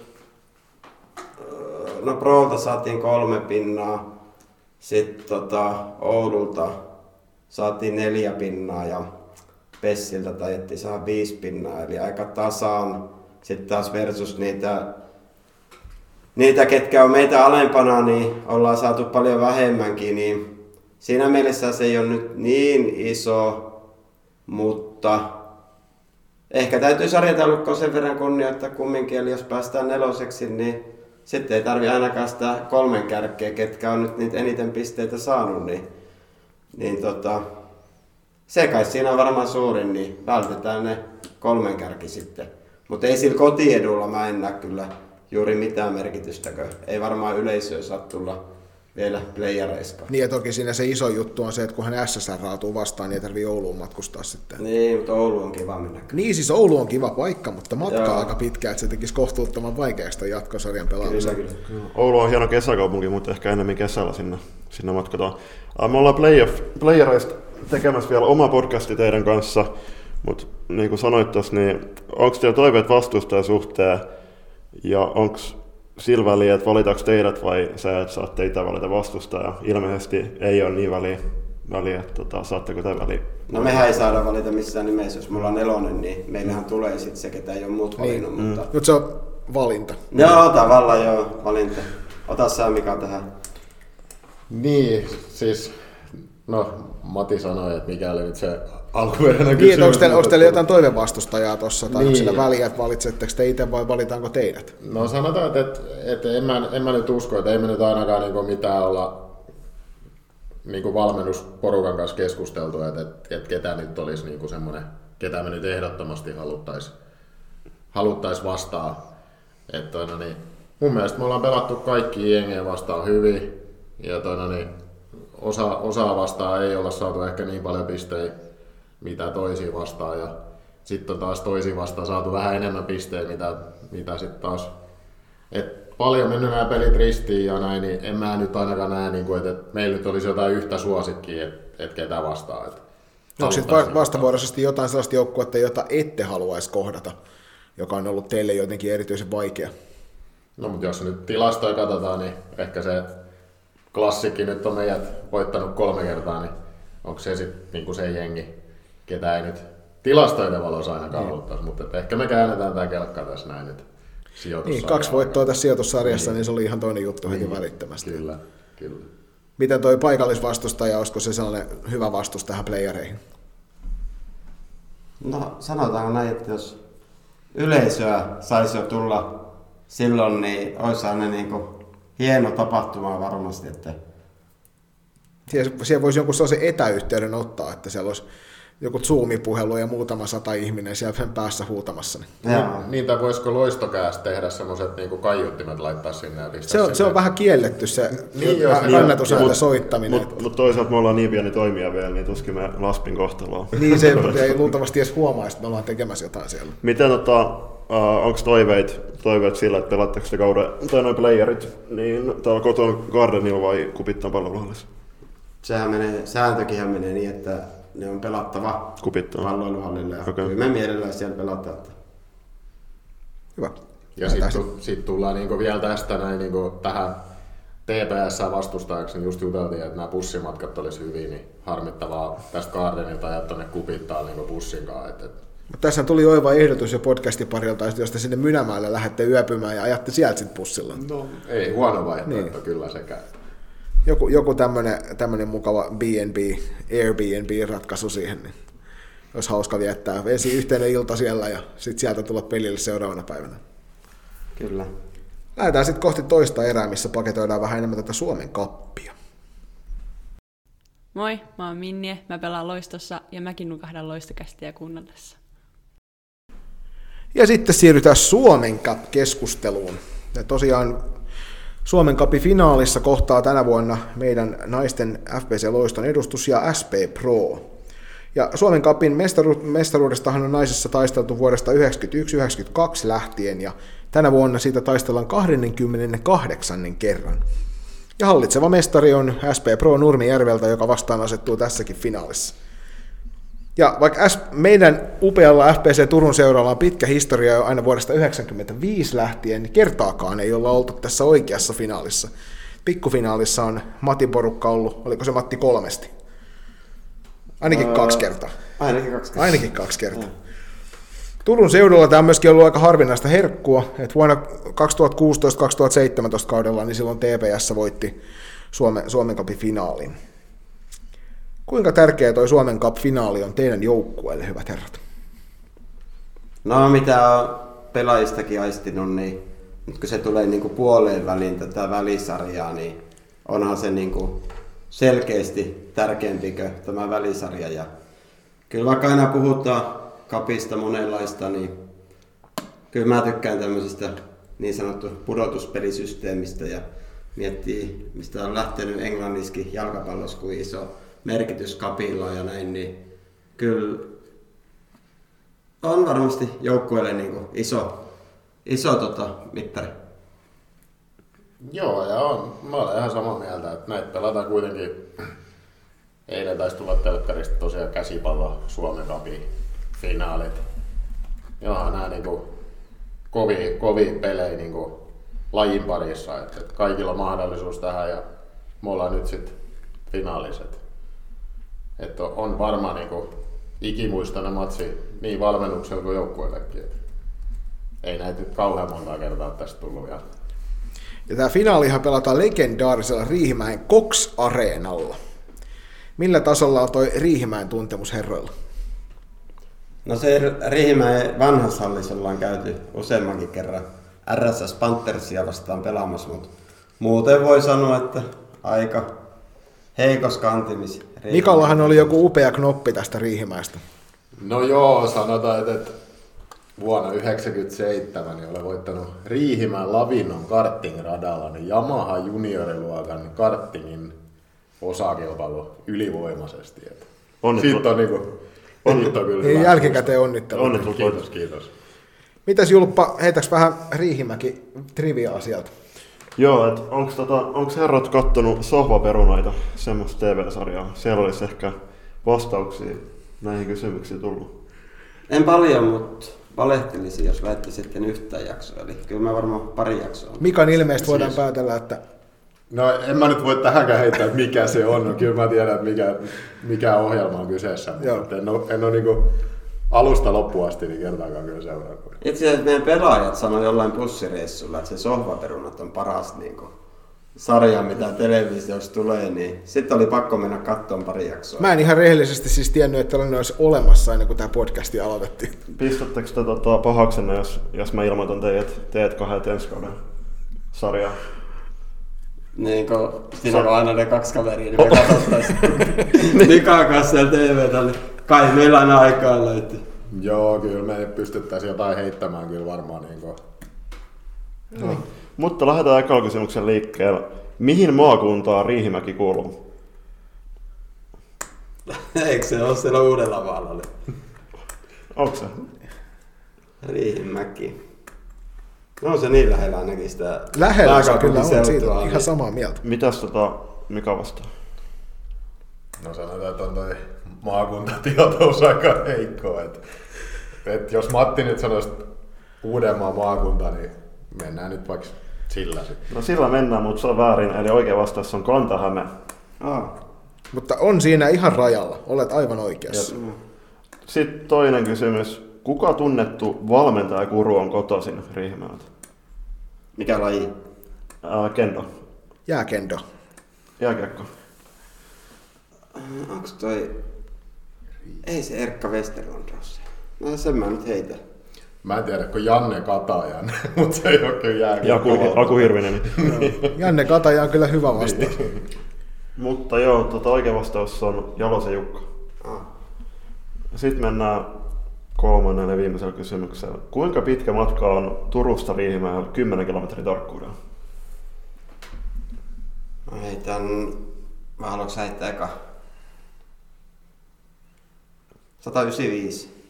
Öö, No Prolta saatiin kolme pinnaa, sitten tota, Oululta saatiin neljä pinnaa ja Pessiltä taidettiin saada viisi pinnaa, eli aika tasaan. Sitten taas versus niitä niitä, ketkä on meitä alempana, niin ollaan saatu paljon vähemmänkin, niin siinä mielessä se ei ole nyt niin iso, mutta ehkä täytyy sarjataulukkoa sen verran kunnioittaa kumminkin, eli jos päästään neloseksi, niin sitten ei tarvi ainakaan sitä kolmen kärkeä, ketkä on nyt niitä eniten pisteitä saanut, niin, niin tota, se kai siinä on varmaan suurin, niin vältetään ne kolmen kärki sitten. Mutta ei sillä kotiedulla mä en näe kyllä juuri mitään merkitystäkö. Ei varmaan yleisöä saa tulla vielä playereiskaan. Niin ja toki siinä se iso juttu on se, että kun hän SSR raatuu vastaan, niin ei tarvii Ouluun matkustaa sitten. Niin, mutta Oulu on kiva mennä. Niin siis Oulu on kiva paikka, mutta matka Joo. aika pitkä, että se tekisi kohtuuttoman vaikeaksi ton jatkosarjan pelaamisen. Kyllä, kyllä. Oulu on hieno kesäkaupunki, mutta ehkä enemmän kesällä sinne, sinne matkataan. Me ollaan playoff, playereista tekemässä vielä oma podcasti teidän kanssa, mutta niin kuin sanoit tuossa, niin onko teillä toiveet vastustajan suhteen ja onko sillä väliä, että valitaanko teidät vai sä, että saatte itse valita vastustajaa? Ilmeisesti ei ole niin väliä, väliä että tota, saatteko te väliä? No mehän ei saada valita missään nimessä, jos mulla on nelonen, niin meillähän tulee sitten se, ketä ei ole muut valinnut, Niin. mutta... Nyt se on valinta. Joo, tavallaan joo, valinta. Ota sä Mika tähän. Niin, siis, no Mati sanoi, että mikäli nyt se alkuperäinen Niin, kysymys... onko teillä, onko teillä jotain toivevastustajaa tuossa, tai niin. onko sillä väliä, että valitsetteko te itse vai valitaanko teidät? No sanotaan, että, että, että en, mä, en mä nyt usko, että ei me nyt ainakaan niin mitään olla niin valmennusporukan kanssa keskusteltu, että, että, että ketä nyt olisi niin semmoinen, ketä me nyt ehdottomasti haluttaisiin haluttais vastaa. Että toina, niin, mun mielestä me ollaan pelattu kaikki jengejä vastaan hyvin ja toina, niin, osa, osaa vastaan ei olla saatu ehkä niin paljon pisteitä, mitä toisiin vastaan ja sitten on taas toisiin vastaan saatu vähän enemmän pisteitä, mitä, mitä sitten taas et paljon mennyt nämä pelit ristiin ja näin, niin en mä nyt ainakaan näe, niin kuin, että, että meillä nyt olisi jotain yhtä suosikkia, että, että ketä vastaa. Että Onko sitten vastavuoroisesti jotain sellaista joukkuetta, jota ette haluaisi kohdata, joka on ollut teille jotenkin erityisen vaikea? No mutta jos nyt tilastoja katsotaan, niin ehkä se klassikki nyt on meidät voittanut kolme kertaa, niin onko se sitten niinku se jengi, ketä ei nyt tilastoiden valossa ainakaan haluttaisi, mutta että ehkä me käännetään tämä kelkka tässä näin nyt. Niin, kaksi voittoa tässä sijoitussarjassa, niin. niin se oli ihan toinen juttu heti välittömästi. Kyllä, kyllä. Miten toi paikallisvastustaja, olisiko se sellainen hyvä vastus tähän playereihin? No sanotaanko näin, että jos yleisöä saisi jo tulla silloin, niin olisi ne niinku hieno tapahtuma varmasti, että Siellä, siellä voisi jonkun sellaisen etäyhteyden ottaa, että siellä olisi joku Zoom-puhelu ja muutama sata ihminen siellä sen päässä huutamassa. Niin. Niin, tai voisiko loistokääs tehdä semmoiset niinku kaiuttimet laittaa sinne ja Se on, se sinne? on vähän kielletty se Niin, niin, se- kannatusääntä Mut- soittaminen. Mutta mut toisaalta me ollaan niin pieni toimija vielä, niin tuskin me Laspin kohtaloa. Niin se ei luultavasti edes huomaa, että me ollaan tekemässä jotain siellä. Miten tota, uh, onko toiveet, toiveet sillä, että pelatteko te kauden, tai noin playerit, niin täällä kotona Gardenilla vai kupittaan palveluhallissa? Sehän menee, sääntökinhän menee niin, että ne on pelattava Kupittaan. palloiluhallille. Ja Okei. okay. kyllä me mielellään siellä pelataan. että Hyvä. Ja sitten sit tullaan niinku vielä tästä näin niinku tähän TPS vastustajaksi, niin just juteltiin, että nämä bussimatkat olisi hyviä, niin harmittavaa tästä Gardenilta ja tuonne kupittaa niinku bussin kanssa. Et, et, tässä tuli oiva ehdotus jo podcastin parilta, jos te sinne Mynämäelle lähdette yöpymään ja ajatte sieltä sitten bussilla. no, ei huono vaihtoehto Niin. kyllä sekä. Joku, joku tämmönen, tämmönen mukava B&B, Airbnb-ratkaisu siihen, niin olisi hauska viettää. Vesi yhteinen ilta siellä ja sitten sieltä tulla pelille seuraavana päivänä. Kyllä. Lähdetään sitten kohti toista erää, missä paketoidaan vähän enemmän tätä Suomen kappia. Moi, mä oon Minnie, mä pelaan loistossa ja mäkin nukahdan loistokästiä kuunnellessa. Ja sitten siirrytään Suomen Cup-keskusteluun. Ja tosiaan Suomen Cupin finaalissa kohtaa tänä vuonna meidän naisten FPC Loiston edustus ja SP Pro. Ja Suomen Cupin mestaru- mestaruudestahan on naisissa taisteltu vuodesta 1991-1992 lähtien, ja tänä vuonna siitä taistellaan 28. kerran. Ja hallitseva mestari on SP Pro Nurmijärveltä, joka vastaan asettuu tässäkin finaalissa. Ja vaikka S- meidän upealla FPC Turun seuralla on pitkä historia jo aina vuodesta 1995 lähtien, niin kertaakaan ei olla oltu tässä oikeassa finaalissa. Pikkufinaalissa on Matin porukka ollut, oliko se Matti kolmesti? Ainakin Öö, kaksi kertaa. Ainakin kaksi kertaa. Ainakin kaksi kertaa. Turun seudulla tämä on myöskin ollut aika harvinaista herkkua, että vuonna 2016-2017 kaudella niin silloin TPS voitti Suomen, Suomen Cupin finaalin. Kuinka tärkeä toi Suomen Cup-finaali on teidän joukkueelle, hyvät herrat? No mitä on pelaajistakin aistinut, niin nyt kun se tulee niinku puoleen väliin tätä välisarjaa, niin onhan se niinku selkeästi tärkeämpikö tämä välisarja. Ja kyllä vaikka aina puhutaan kapista monenlaista, niin kyllä mä tykkään tämmöisestä niin sanottu pudotuspelisysteemistä ja miettii, mistä on lähtenyt englanniskin jalkapallossa, kuin iso merkitys kapilla ja näin, niin kyllä on varmasti joukkueelle niin iso, iso tota, mittari. Joo, ja on. Mä olen ihan samaa mieltä, että näitä pelataan kuitenkin. Eilen taisi tulla telkkarista tosiaan käsipallo Suomen Cupin finaalit. Joo, nämä niinku kovia, kovia pelejä niinku lajin parissa, että, että kaikilla on mahdollisuus tähän ja me ollaan nyt sitten finaaliset. Että on- on varmaan niinku ikimuistainen matsi niin valmennuksella kuin joukkueellekin. että Ei näitä nyt kauhean monta kertaa tästä tullut vielä. Ja tämä finaalihan pelataan legendaarisella Riihimäen Cox-areenalla. Millä tasolla on toi Riihimäen tuntemus herroilla? No se Riihimäen vanhassa hallissa ollaan käyty useammankin kerran RSS Panthersia vastaan pelaamassa, mutta muuten voi sanoa, että aika heikos kantimis. Mikallahan oli joku upea knoppi tästä Riihimäestä. No joo, sanotaan, että, että vuonna 1997 niin olen voittanut Riihimäen Lavinnon karting-radalla niin Yamaha junioriluokan kartingin osakilpailu ylivoimaisesti. Että Onnittelut. Siitä on, niinku, siitä on kyllä Niin jälkikäteen onnittelut. Onnittelut. Kiitos, kiitos. Mitäs Julppa, heitäks vähän Riihimäki triviaa sieltä? Joo, että onko tota, onks herrat kattonut sohvaperunaita, semmoista TV-sarjaa? Siellä olisi ehkä vastauksia näihin kysymyksiin tullut. En paljon, mutta valehtelisin, jos väitti sitten yhtään jaksoa. Eli kyllä mä varmaan pari jaksoa. Mikan ilmeistä voidaan päätellä, että No en mä nyt voi tähänkään heittää, että mikä se on. No, kyllä mä tiedän, että mikä, mikä ohjelma on kyseessä, Joo. mutta en ole, en ole niinku alusta loppuun asti niin kertaakaan kyllä seurannut. Itse asiassa meidän pelaajat sanoi jollain bussireissulla, että se sohvaperunat on paras niin kuin, sarja, mitä televisiossa tulee, niin sitten oli pakko mennä katsomaan pari jaksoa. mä en ihan rehellisesti siis tiennyt, että tällainen olisi olemassa ennen kuin tämä podcasti aloitettiin. Pistättekö te tota pahaksenne, jos, jos mä ilmoitan teidät, teet kahdet ensi kauden sarjaa? Niin kun, siinä on aina ne kaksi kaveria, niin me katsottaisiin Mikan kanssa siellä TVtä, niin kai meillä aina aikaa löytyy. Joo, kyllä me pystyttäisiin jotain heittämään kyllä varmaan. Niin kuin. No. Mutta lähdetään ekalla kysymyksen liikkeelle. Mihin maakuntaan Riihimäki kuuluu? Eikö se ole siellä uudella maalla? Niin? Onko se? Riihimäki. No se niin lähellä ainakin sitä Lähellä se kyllä on, siitä on ihan niin- samaa mieltä. Mitäs tota Mika vastaa? No sanotaan, että on toi maakuntatietous aika heikko. Et, et jos Matti nyt sanoisi Uudenmaan maakunta, niin mennään nyt vaikka sillä sitten. No sillä mennään, mutta se on väärin, eli oikea vastaus on Kantahäme. Ah, Mutta on siinä ihan rajalla, olet aivan oikeassa. Sitten toinen kysymys. Kuka tunnettu valmentajakuru on kotoisin Riihimäeltä? Mikä laji? Ää, Kendo. Jääkendo. Jääkiekko. Äh, Onks toi... Ei se Erkka Westerlund ole se. No sen mä nyt heitä. Mä en tiedä, kun Janne Katajan, mutta se ei ole kyllä Ja jääkiekko. Aku, Aku Hirvinen. Janne Kataja on kyllä hyvä vastaus. Mutta joo, tota oikea vastaus on Jalosen Jukka. Ah. Sitten mennään kolmannelle viimeiselle kysymykselle. Kuinka pitkä matka on Turusta Riihimäelle 10 kilometrin tarkkuudella? Mä heitän... Mä haluanko sä heittää eka? 195.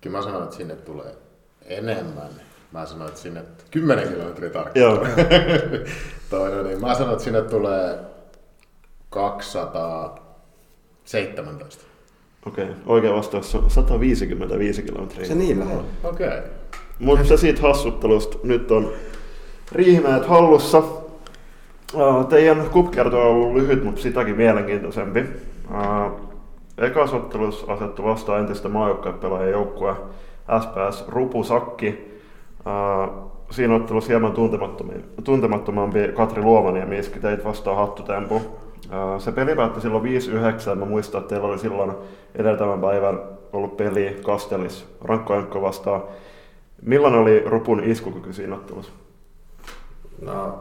Kyllä mä sanoin, että sinne tulee enemmän. Mä sanoin, että sinne 10 kilometriä tarkkaan. Joo. Toinen, niin mä sanoin, että sinne tulee 217. Okei, okay. oikea vastaus on 155 kilometriä. Se niin lähellä. Okei. Okay. Mutta se siitä hassuttelusta. Nyt on Riihimäet hallussa. Teidän kupkerto on ollut lyhyt, mutta sitäkin mielenkiintoisempi. Ää, Ekas ottelussa asettu vastaan entistä maajoukkuepelaajien joukkue SPS Rupusakki. Ää, Siinä ottelussa hieman tuntemattomampi, tuntemattomampi Katri Luomaniemi iski teit vastaan hattutempu. Ää, Se peli päättyi silloin 5-9. Mä muistan, että teillä oli silloin edeltävän päivän ollut peli Kastelis rankkojankko vastaan. Millainen oli Rupun iskukyky siinä ottelussa? No,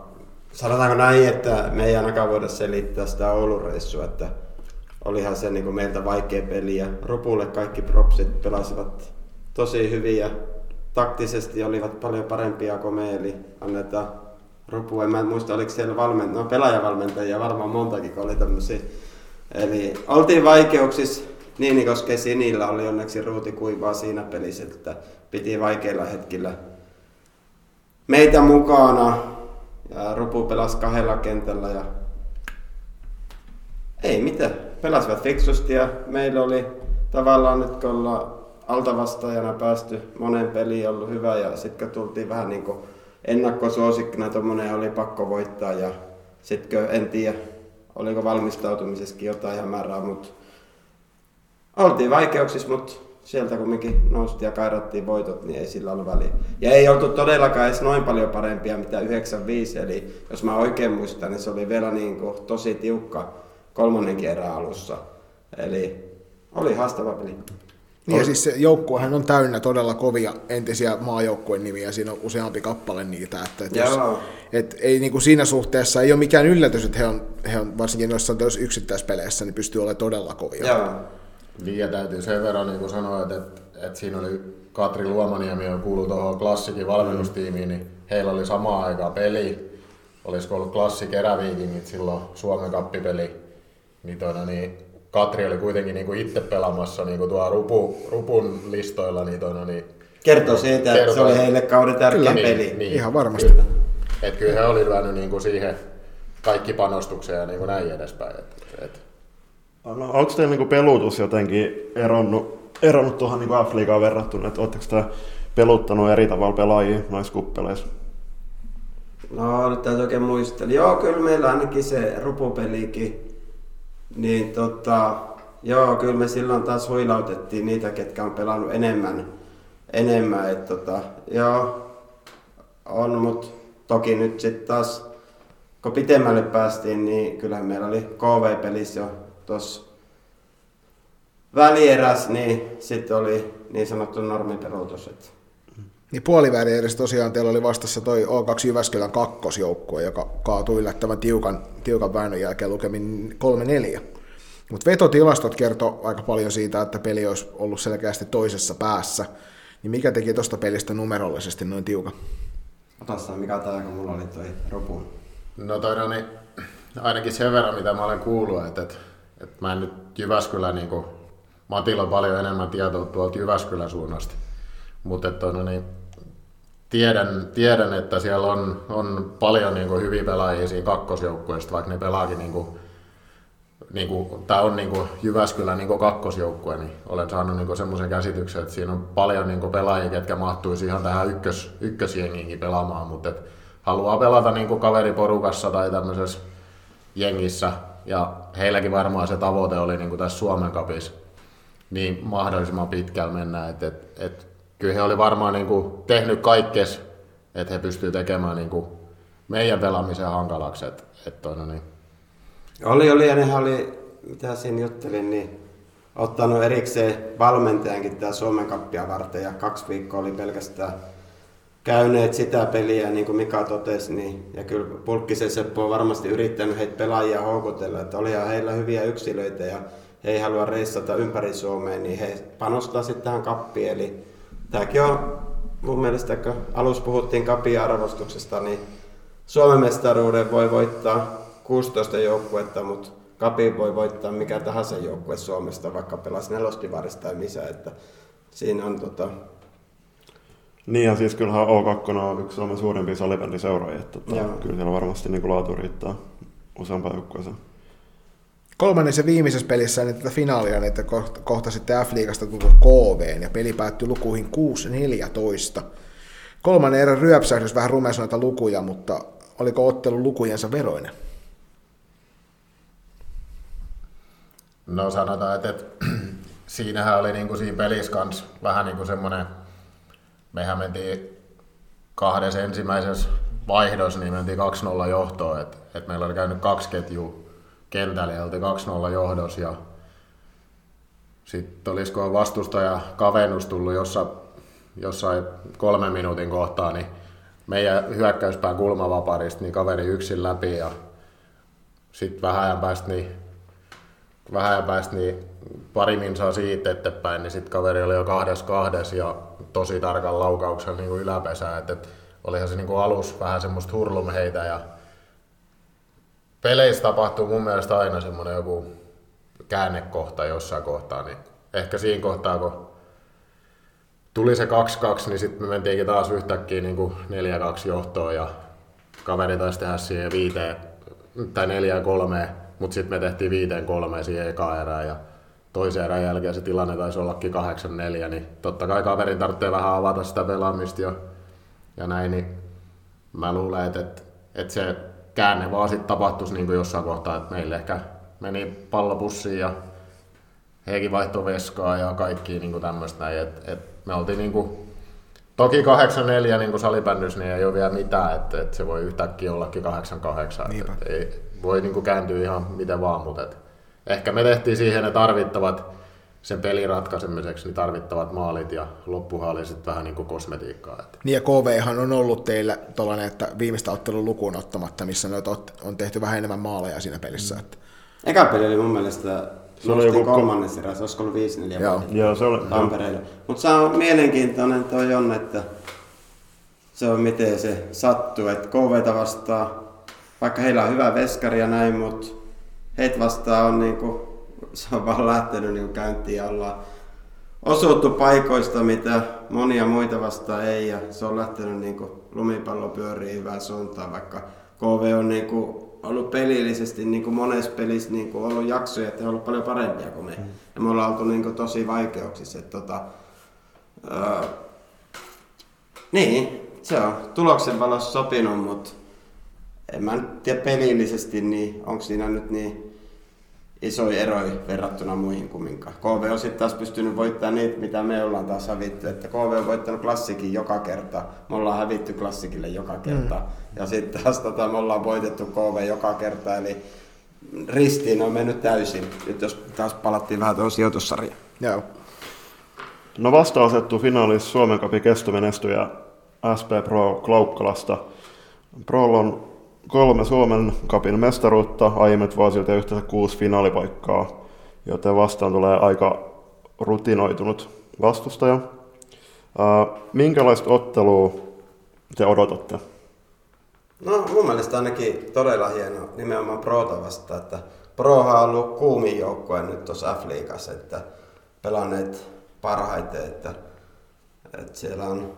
sanotaanko näin, että me ei ainakaan voida selittää sitä Oulun reissua, että olihan se niin kuin meiltä vaikea peli ja Rupulle kaikki propsit pelasivat tosi hyvin ja taktisesti olivat paljon parempia kuin me, eli annetaan Rupu, en mä muista oliko siellä valment- no, pelaajavalmentajia varmaan montakin, kun oli tämmöisiä. Eli oltiin vaikeuksissa, niin koska Sinillä oli onneksi ruuti kuivaa siinä pelissä, että piti vaikeilla hetkillä meitä mukana. Ja Rupu pelasi kahdella kentällä ja ei mitään. Pelasivat fiksusti ja meillä oli tavallaan nyt kun ollaan altavastaajana päästy monen peliin ollut hyvä ja sitten tultiin vähän niin kuin ennakkosuosikkina, tuommoinen oli pakko voittaa ja sitten en tiedä, oliko valmistautumisessakin jotain hämärää, mutta oltiin vaikeuksissa, mutta sieltä kumminkin noustiin ja kairattiin voitot, niin ei sillä ollut väliä. Ja ei oltu todellakaan edes noin paljon parempia mitä 95, eli jos mä oikein muistan, niin se oli vielä niin kuin tosi tiukka kolmannen erän alussa. Eli oli haastava peli. Niin ja siis se joukkuehan on täynnä todella kovia entisiä maajoukkueen nimiä, siinä on useampi kappale niitä, että, että jos, et ei niin kuin siinä suhteessa ei ole mikään yllätys, että he on, he on varsinkin noissa tuossa yksittäispeleissä, niin pystyy olemaan todella kovia. Joo. Niin ja täytyy sen verran niin sanoa, että, että, että siinä oli Katri Luomaniemi, joka kuuluu tuohon klassikin valmennustiimiin, niin heillä oli samaan aikaan peli. Olisiko ollut klassik eräviikingit silloin Suomen kappipeli. Niin, toina, niin Katri oli kuitenkin niin kuin itse pelaamassa niin kuin tuo rupu, rupun listoilla. Niin, toina, niin Kertoo siitä, että se oli heille kauden tärkein Kyllä. peli. Niin, Ihan varmasti. Kyllä. Et kyllä he oli lyönyt niin kuin siihen kaikki panostuksia ja niin kuin näin edespäin. Et, et, No, onko teillä niinku pelutus jotenkin eronnut, eronnut tuohon niinku F-liigaan verrattuna, että oletteko te peluttanut eri tavalla pelaajia noissa kuppeleissa? No nyt täytyy oikein muistella. Joo, kyllä meillä ainakin se rupupelikin. Niin tota, joo, kyllä me silloin taas huilautettiin niitä, ketkä on pelannut enemmän. enemmän et tota, joo, on, mutta toki nyt sitten taas, kun pitemmälle päästiin, niin kyllähän meillä oli KV-pelissä jo tuossa välieräs, niin sitten oli niin sanottu normiperuutus. Että Niin puoliväli edes tosiaan teillä oli vastassa toi O2 Jyväskylän kakkosjoukkue, joka kaatui yllättävän tiukan, tiukan väännön jälkeen lukemin 3-4. Mutta vetotilastot kertoo aika paljon siitä, että peli olisi ollut selkeästi toisessa päässä. Niin mikä teki tuosta pelistä numerollisesti noin tiukan? Otas mikä tämä, kun mulla oli toi rupu. No toi no niin, ainakin sen verran mitä mä olen kuullut, että, että, että mä en nyt Jyväskylä niin kuin, Matilla on paljon enemmän tietoa tuolta Jyväskylän suunnasta. Mutta että on, niin, tiedän, tiedän, että siellä on, on paljon niin kuin, hyviä pelaajia siinä kakkosjoukkueesta, vaikka ne pelaakin niin kuin, niin kuin, tämä on niin kuin Jyväskylän niin kuin kakkosjoukkue, niin olen saanut niin semmoisen käsityksen, että siinä on paljon niin kuin pelaajia, ketkä mahtuisi ihan tähän ykkös, ykkösjengiinkin pelaamaan, mutta et haluaa pelata niin kuin kaveriporukassa tai tämmöisessä jengissä, ja heilläkin varmaan se tavoite oli niin kuin tässä Suomen kapissa, niin mahdollisimman pitkällä mennä, että et, et, kyllä he oli varmaan niin kuin tehnyt kaikkes, että he pystyvät tekemään niin kuin meidän pelaamisen hankalaksi, et, et, niin. Oli, oli, ja nehän oli, mitä siinä juttelin, niin ottanut erikseen valmentajankin tämä Suomen kappia varten, ja kaksi viikkoa oli pelkästään käyneet sitä peliä, niin kuin Mika totesi, niin, ja kyllä Pulkkisen Seppo on varmasti yrittänyt heitä pelaajia houkutella, että oli heillä hyviä yksilöitä, ja he ei halua reissata ympäri Suomea, niin he panostaa sitten tähän kappiin, eli tämäkin on mun mielestä, kun alussa puhuttiin kapin arvostuksesta, niin Suomen mestaruuden voi voittaa 16 joukkuetta, mutta Kapi voi voittaa mikä tahansa joukkue Suomesta, vaikka pelasi nelostivarista tai missä, että siinä on tota... Niin ja siis kyllähän O2 on yksi Suomen suurimpia salibändiseuroja, että tota, kyllä siellä varmasti niin laatu riittää useampaan joukkueeseen. Kolmannessa ja viimeisessä pelissä niin tätä finaalia, niin että kohta, sitten F-liigasta tullut KV, ja peli päättyi lukuihin 6-14. Kolmannen erän ryöpsähdys vähän rumesi noita lukuja, mutta oliko ottelu lukujensa veroinen? No sanotaan, että, että siinähän oli niin kuin siinä pelissä kans vähän niin kuin semmoinen, mehän mentiin kahdessa ensimmäisessä vaihdossa, niin mentiin 2-0 johtoon, että, että meillä oli käynyt kaksi ketjua kentällä ja oltiin 2-0 johdossa ja sitten olisiko vastustaja kavennus tullut jossain, jossain kolmen minuutin kohtaa, niin meidän hyökkäyspään kulmavaparista niin kaveri yksin läpi ja sitten vähän ajan päästä niin vähän ajan päästä niin pari minsaa siitä eteenpäin, niin sitten kaveri oli jo kahdes kahdes ja tosi tarkan laukauksen niin yläpesää. Et, et olihan se niin alus vähän semmoista hurlumheitä ja peleissä tapahtuu mun mielestä aina semmoinen joku käännekohta jossain kohtaa, niin ehkä siinä kohtaa, kun tuli se 2-2, niin sitten me mentiinkin taas yhtäkkiä niin kuin 4-2 johtoon ja kaveri taisi tehdä siihen viiteen tai 4-3 mutta sitten me tehtiin viiteen kolme siihen eka erään ja toisen erän jälkeen se tilanne taisi ollakin 8-4, niin totta kai kaverin tarvitsee vähän avata sitä pelaamista jo ja näin, niin mä luulen, että, että se käänne vaan sitten tapahtuisi niin kuin jossain kohtaa, että meille ehkä meni pallopussiin ja heikin vaihtoi veskaa ja kaikki niin tämmöistä että, että me oltiin niin kuin, toki 8-4 niin kuin salibändys, niin ei ole vielä mitään, että, että se voi yhtäkkiä ollakin 8-8, että, että ei, voi niin kuin kääntyä ihan miten vaan, mutta et ehkä me tehtiin siihen ne tarvittavat sen pelin ratkaisemiseksi niin tarvittavat maalit ja loppuhan oli sitten vähän niin kuin kosmetiikkaa. Että. Niin ja KVhan on ollut teillä tuollainen, että viimeistä ottelun lukuun ottamatta, missä on tehty vähän enemmän maaleja siinä pelissä. Mm. Että. Eka peli oli mun mielestä se oli joku kolmannessa erässä, olisiko ollut 5 4 Joo. Joo, se oli. Tampereella. Mutta se on mielenkiintoinen toi on, että se on miten se sattuu, että KVta vastaa vaikka heillä on hyvä veskari ja näin, mutta heitä vastaan on niinku, se on vaan lähtenyt niinku käyntiin ja ollaan osuttu paikoista, mitä monia muita vastaan ei ja se on lähtenyt niinku lumipallo pyörii hyvään suuntaan, vaikka KV on niinku ollut pelillisesti niin kuin monessa pelissä niin kuin ollut jaksoja, että he ovat paljon parempia kuin me. Ja me ollaan oltu niin kuin tosi vaikeuksissa. Että, tota, ää, niin, se on tuloksen valossa sopinut, mutta en mä nyt tiedä pelillisesti, niin onko siinä nyt niin isoja eroja verrattuna muihin kumminkaan. KV on sitten taas pystynyt voittamaan niitä, mitä me ollaan taas hävitty. Että KV on voittanut klassikin joka kerta. Me ollaan hävitty klassikille joka kerta. Mm. Ja sitten taas tota, me ollaan voitettu KV joka kerta. Eli ristiin on mennyt täysin. Nyt jos taas palattiin vähän tuohon sijoitussarjaan. Joo. No vasta asettu finaalissa Suomen Cupin kestomenestyjä SP Pro Klaukkalasta. Prolla on kolme Suomen kapin mestaruutta, aiemmat vuosilta yhteensä kuusi finaalipaikkaa, joten vastaan tulee aika rutinoitunut vastustaja. minkälaista ottelua te odotatte? No mun mielestä ainakin todella hieno nimenomaan Prota vastaan, että Prohan on ollut kuumin joukkue nyt tuossa F-liigassa, että pelanneet parhaiten, että Et siellä on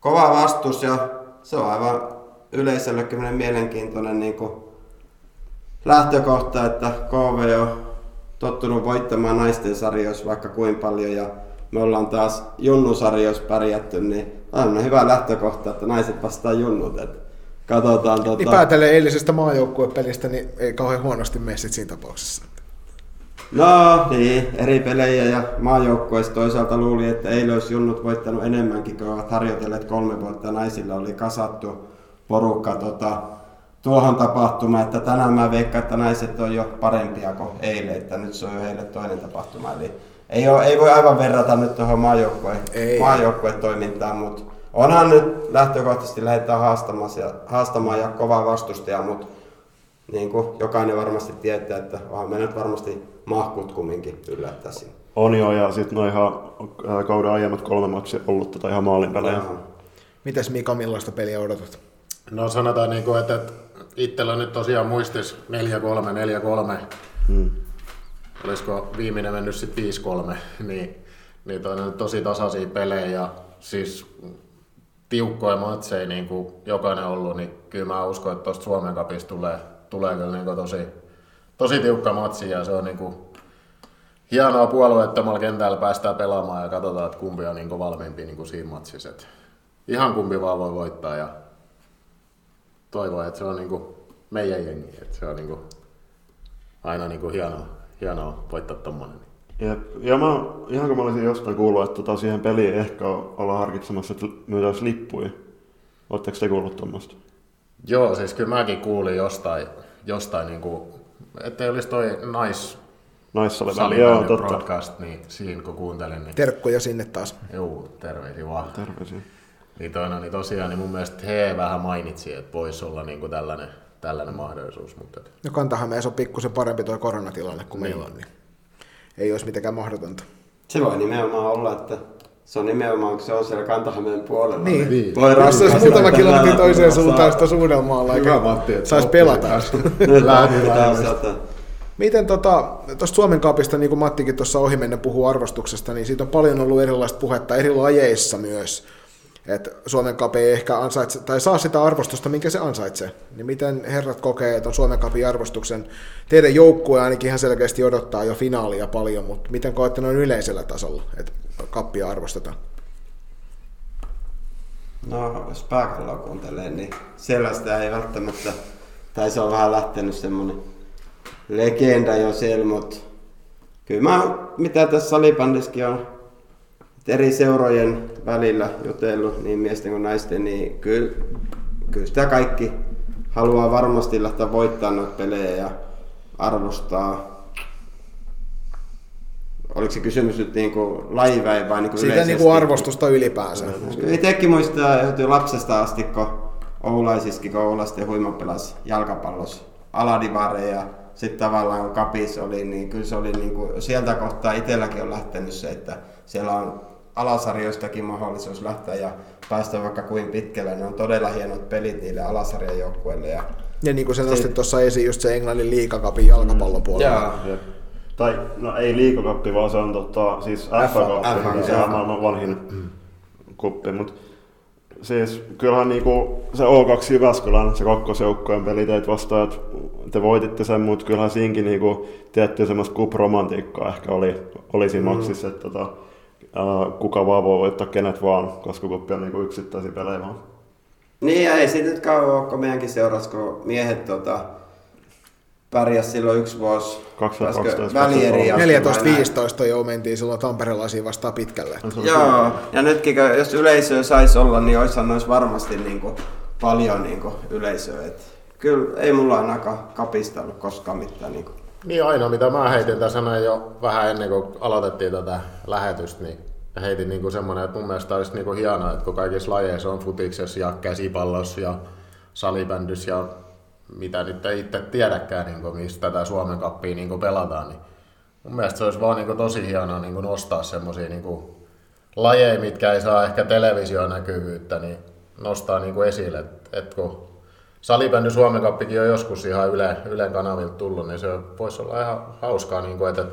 kova vastus ja se on aivan yleisöllekin mielenkiintoinen niin kuin lähtökohta, että KV on tottunut voittamaan naisten sarjoissa vaikka kuin paljon ja me ollaan taas junnusarjoissa pärjätty, niin on hyvä lähtökohta, että naiset vastaa junnut. Et katsotaan, tota... Niin päätellen eilisestä maajoukkuepelistä, niin ei kauhean huonosti mene siinä tapauksessa. No niin, eri pelejä ja maajoukkueista toisaalta luuli, että ei olisi junnut voittanut enemmänkin, kun ovat harjoitelleet kolme vuotta. Naisilla oli kasattu porukka tota, tuohon tapahtumaan, että tänään mä veikkaan, että naiset on jo parempia kuin eilen, että nyt se on jo heille toinen tapahtuma. Eli ei, ole, ei voi aivan verrata nyt tuohon maajoukkueen, maajoukkuetoimintaan, mutta onhan nyt lähtökohtaisesti lähdetään haastamaan ja, haastamaan ja kovaa vastustajaa, mutta niin kuin jokainen varmasti tietää, että vaan me nyt varmasti mahkut kumminkin yllättäisiin. On jo, ja sitten noin ihan äh, kauden aiemmat kolme matsia ollut tota ihan maalin pelejä. Mitäs Mika, millaista peliä odotat? No sanotaan, niin kuin, että, että itsellä nyt tosiaan muistis 4-3, 4-3. Hmm. Olisiko viimeinen mennyt sitten 5-3, niin, niin toi on tosi tasaisia pelejä ja siis tiukkoja matseja niin kuin jokainen ollut, niin kyllä mä uskon, että tuosta Suomen kapista tulee, tulee kyllä niin tosi, tosi tiukka matsi ja se on niin kuin hienoa puolueettomalla kentällä päästään pelaamaan ja katsotaan, että kumpi on niin valmiimpi niin kuin siinä matsissa. Et ihan kumpi vaan voi voittaa ja toivon, että se on niin kuin meidän jengi. Että se on niin kuin aina niin kuin hienoa, hienoa voittaa tommonen. Jep. Ja mä, ihan kun mä olisin jostain kuullut, että tota siihen peliin ehkä ollaan harkitsemassa, että myydään lippuja. Oletteko te kuullut tuommoista? Joo, siis kyllä mäkin kuulin jostain, jostain niin kuin, että ei olisi toi nais, Naissalibändi, joo, totta. broadcast, niin siinä kun kuuntelin. Niin... Terkkuja sinne taas. Joo, terveisiä vaan. Terveisiä. Niin, toina, niin tosiaan niin mun mielestä he vähän mainitsi, että voisi olla niin kuin tällainen, tällainen mahdollisuus. Mutta... No kantahan meissä on pikkusen parempi tuo koronatilanne kuin niin. meillä on, niin ei olisi mitenkään mahdotonta. Se voi nimenomaan olla, että se on nimenomaan, kun se on siellä Kantahameen puolella. Niin, niin. voi Jos olisi muutama kilometri toiseen suuntaan sitä suunnelmaalla, eikä saisi pelata. Miten tota, tuosta Suomen kapista, niin kuin Mattikin tuossa ohimennen puhuu arvostuksesta, niin siitä on paljon ollut erilaista puhetta eri lajeissa myös että Suomen Cup ei ehkä ansaitse, tai saa sitä arvostusta, minkä se ansaitsee. Niin miten herrat kokee, että on Suomen Cupin arvostuksen? Teidän joukkue ainakin ihan selkeästi odottaa jo finaalia paljon, mutta miten koette noin yleisellä tasolla, että kappia arvostetaan? No, jos pääkalloa kuuntelee, niin sellaista ei välttämättä, tai se on vähän lähtenyt semmoinen legenda jo siellä, mutta kyllä mä, mitä tässä salibändissäkin on eri seurojen välillä jutellut, niin miesten kuin naisten, niin kyllä, kyllä sitä kaikki haluaa varmasti lähteä voittaa noita pelejä ja arvostaa. Oliko se kysymys nyt niin kuin lajiväin vai niin kuin Siitä niin kuin arvostusta ylipäänsä. Itsekin muistaa jo lapsesta asti, kun Oulaisiskin, kun Oulaisten huima pelasi jalkapallossa aladivareja sitten tavallaan kun kapis oli, niin kyllä se oli niin kuin, sieltä kohtaa itselläkin on lähtenyt se, että siellä on alasarjoistakin mahdollisuus lähteä ja päästä vaikka kuin pitkälle. Ne on todella hienot pelit niille alasarjan joukkueille. Ja, ja niin kuin sä nostit tuossa esiin just se Englannin liikakapin jalkapallon puolella. Joo. Tai no ei liikakappi, vaan se on tota, siis FA-kappi, se on maailman vanhin kuppi, mutta siis kyllähän niinku se O2 Jyväskylän, se kakkosjoukkojen peli teitä vastaan, että te voititte sen, mutta kyllähän siinkin niinku tiettyä semmoista kupromantiikkaa ehkä oli, oli siinä mm. maksissa, että tota, kuka vaan voi voittaa kenet vaan, koska kuppi on niinku yksittäisiä pelejä vaan. Niin ja ei siitä nyt kauan ole, kun meidänkin seurasi, kun miehet tota, pärjäs silloin yksi vuosi 14-15 jo mentiin silloin tamperelaisiin vastaan pitkälle. Joo, ja nytkin jos yleisöä saisi olla, niin olisihan olisi varmasti niin kuin, paljon niin kuin, yleisöä. Et, kyllä ei mulla ainakaan kapista ollut koskaan mitään niin kuin, niin aina mitä mä heitin tässä sanoin jo vähän ennen kuin aloitettiin tätä lähetystä, niin heitin niin semmoinen, että mun mielestä olisi niin hienoa, että kun kaikissa lajeissa on futiksessa ja käsipallossa ja salibändyssä ja mitä nyt ei itse tiedäkään, niin kuin, mistä tätä Suomen kappia niin pelataan, niin mun mielestä se olisi vaan niin kuin, tosi hienoa niin kuin nostaa semmoisia niin lajeja, mitkä ei saa ehkä televisionäkyvyyttä, niin nostaa niin kuin esille, että, että kun salibändy Suomen kappikin on joskus ihan Yle, Ylen kanavilta tullut, niin se voisi olla ihan hauskaa, niin kuin, että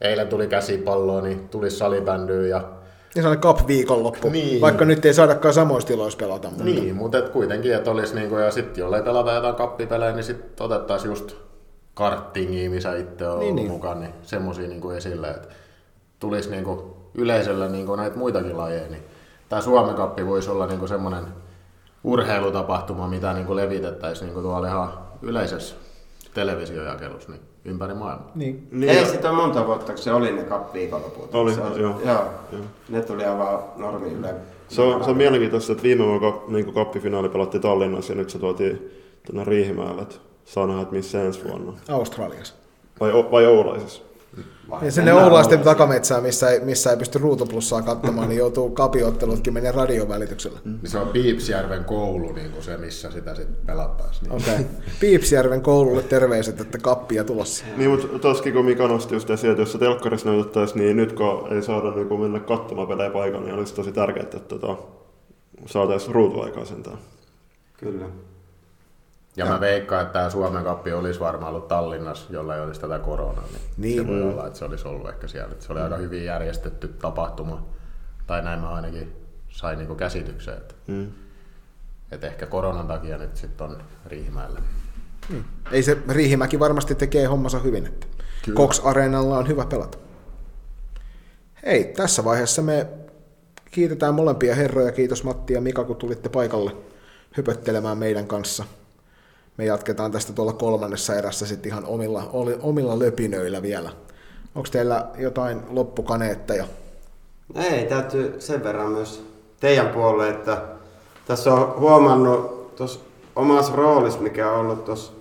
eilen tuli käsipalloa, niin tuli salibändyä ja Niin sellainen cup viikonloppu, Niin. vaikka nyt ei saadakaan samoissa tiloissa pelata. Mutta... Niin, mutta et kuitenkin, että olisi niinku, ja sitten jollei pelata jotain kappipelejä, niin sitten otettaisiin just karttingia, missä itse on Niin, niin, niin. niin. mukaan, niin niinku esille, että tulisi niinku yleisölle niinku näitä muitakin lajeja, niin tämä Suomen kappi voisi olla niinku semmoinen urheilutapahtuma, mitä niinku levitettäisiin niinku tuolla ihan yleisessä televisiojakelussa niin ympäri maailmaa. Niin. Niin. Ei sitä on monta vuotta, kun se oli ne cup-viikonloput. Oli, se on, joo. joo. Ne tuli aivan normi yle. Se on, se on mielenkiintoista, että viime vuonna niin kappifinaali pelattiin Tallinnassa ja nyt se tuotiin tänne Riihimäelle, saa nähdä, että missä ensi vuonna. Australiassa. Vai, vai Oulaisissa. Ja sinne Oulaisten takametsään, missä ei, missä ei pysty ruutuplussaa katsomaan, niin joutuu kapiottelutkin menee radion välityksellä. Niin se on Piipsjärven koulu niin kuin se, missä sitä sitten pelattaisiin. Niin. Okei. Okay. Piipsjärven koululle terveiset, että kappia tulossa. Niin, mutta toskin kun Mika nosti just esiin, että jos se telkkarissa näytettäisiin, niin nyt kun ei saada niin mennä katsomaan pelejä paikalle, niin olisi tosi tärkeää, että tota, saataisiin ruutuaikaa sentään. Kyllä. Ja mä veikkaan, että tämä Suomen kappi olisi varmaan ollut Tallinnassa, jolla ei olisi tätä koronaa. Niin, Niin. Se voi olla, että se olisi ollut ehkä siellä. Se oli aika hyvin järjestetty tapahtuma. Tai näin mä ainakin sain niinku käsityksen, että, Mm. että ehkä koronan takia nyt sitten on Riihimäellä. Ei se Riihimäki varmasti tekee hommansa hyvin, että Kyllä. Cox Areenalla on hyvä pelata. Hei, tässä vaiheessa me kiitetään molempia herroja. Kiitos Matti ja Mika, kun tulitte paikalle hypöttelemään meidän kanssa. Me jatketaan tästä tuolla kolmannessa erässä sitten ihan omilla, omilla löpinöillä vielä. Onko teillä jotain loppukaneetteja? Ei, täytyy sen verran myös teidän puolelle, että tässä on huomannut tuossa omassa roolissa, mikä on ollut tuossa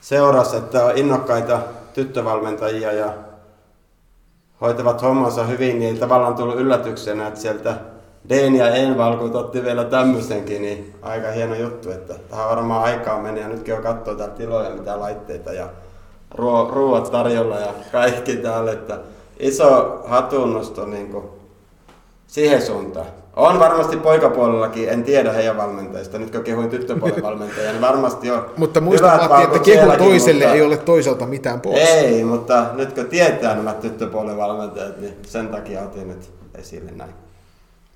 seurassa, että on innokkaita tyttövalmentajia ja hoitavat hommansa hyvin, niin tavallaan tullut yllätyksenä, että sieltä Dean ja Envalkut otti vielä tämmöisenkin, niin aika hieno juttu, että tähän varmaan aikaa meni ja nytkin on katsoa täällä tiloja, mitä laitteita ja ruo- ruoat tarjolla ja kaikki täällä, että iso hatunnosto niin kuin siihen suuntaan. On varmasti poikapuolellakin, en tiedä heidän valmentajista. Nyt kun kehuin tyttöpuolen valmentajia, niin varmasti on Mutta muista Matti, että kehu toiselle mutta- ei ole toiselta mitään pois. Ei, mutta nyt kun tietää nämä tyttöpuolen valmentajat, niin sen takia otin nyt esille näin.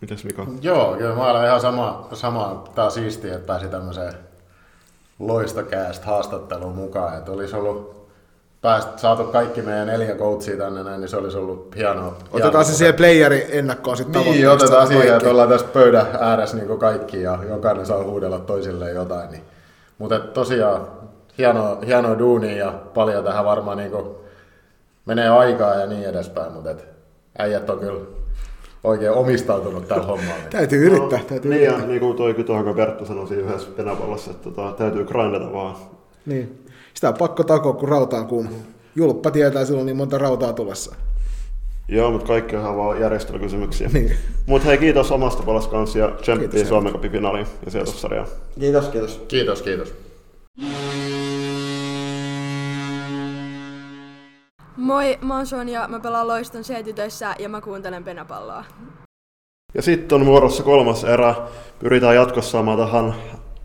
Mitäs Mika? Joo, kyllä mä olen ihan sama, sama tää on siistiä, että pääsi tämmöiseen loistokääst haastatteluun mukaan. Että olisi ollut pääst, saatu kaikki meidän neljä coachia tänne näin, niin se olisi ollut hienoa. Otetaan se siihen playeri ennakkoon sitten Niin, otetaan siihen, että ollaan tässä pöydän ääressä niin kaikki ja jokainen saa huudella toisilleen jotain. Niin. Mutta tosiaan hienoa, hienoa duunia ja paljon tähän varmaan niin menee aikaa ja niin edespäin, mutta et äijät on kyllä oikein omistautunut tällä hommalla. Täytyy yrittää, täytyy Niin, yrittää. ja niin kuin toi tuohon, kun Perttu sanoi siinä yhdessä penapallossa, että tota, täytyy grindata vaan. Niin. Sitä on pakko takoa, kun rauta on kuuma. Julppa tietää silloin niin monta rautaa tulessa. Joo, mutta kaikki on vaan järjestelykysymyksiä. Niin. Mutta hei, kiitos omasta puolesta kanssa ja Kiitos, tsemppiä. Suomen Cupin finaaliin ja sijoitussarjaan. Kiitos, kiitos. Kiitos, kiitos. Moi, mä oon Sonja, mä pelaan Loiston C-tytöissä ja mä kuuntelen penapalloa. Ja sitten on vuorossa kolmas erä. Pyritään jatkossa saamaan tähän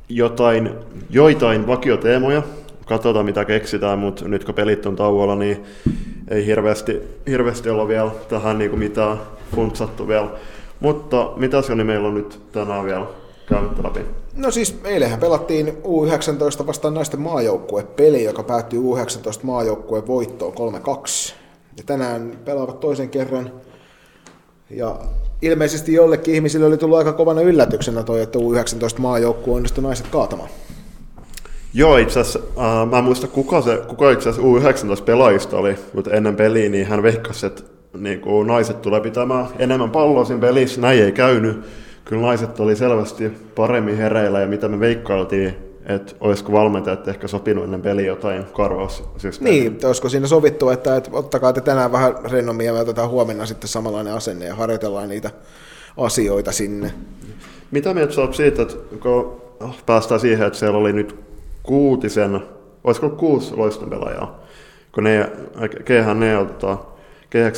jotain, joitain vakioteemoja. Katsotaan mitä keksitään, mutta nyt kun pelit on tauolla, niin ei hirveästi, hirveästi olla vielä tähän niin kuin mitään funtsattu vielä. Mutta mitä se meillä on nyt tänään vielä käymättä läpi? No siis eilenhän pelattiin U19 vastaan naisten maajoukkuepeli, joka päättyi U19 maajoukkueen voittoon 3-2. Ja tänään pelaavat toisen kerran. Ja ilmeisesti jollekin ihmisille oli tullut aika kovana yllätyksenä toi, että U19 maajoukkue onnistui naiset kaatamaan. Joo, itse asiassa, äh, mä en muista kuka, se, kuka itse asiassa U19 pelaajista oli, mutta ennen peliä niin hän veikkasi, että niin naiset tulee pitämään enemmän palloa siinä pelissä. Näin ei käynyt. Kyllä naiset oli selvästi paremmin hereillä ja mitä me veikkailtiin, että olisiko valmentajat ehkä sopinut ennen peliä jotain karvaussysteemiä. Niin, että olisiko siinä sovittu, että, että ottakaa te tänään vähän rennommin ja me otetaan huomenna sitten samanlainen asenne ja harjoitellaan niitä asioita sinne. Mitä mieltä sä oot siitä, että kun päästään siihen, että siellä oli nyt kuutisen, olisiko ollut kuusi loiston pelaajaa, kun ne, keihän ne, tota,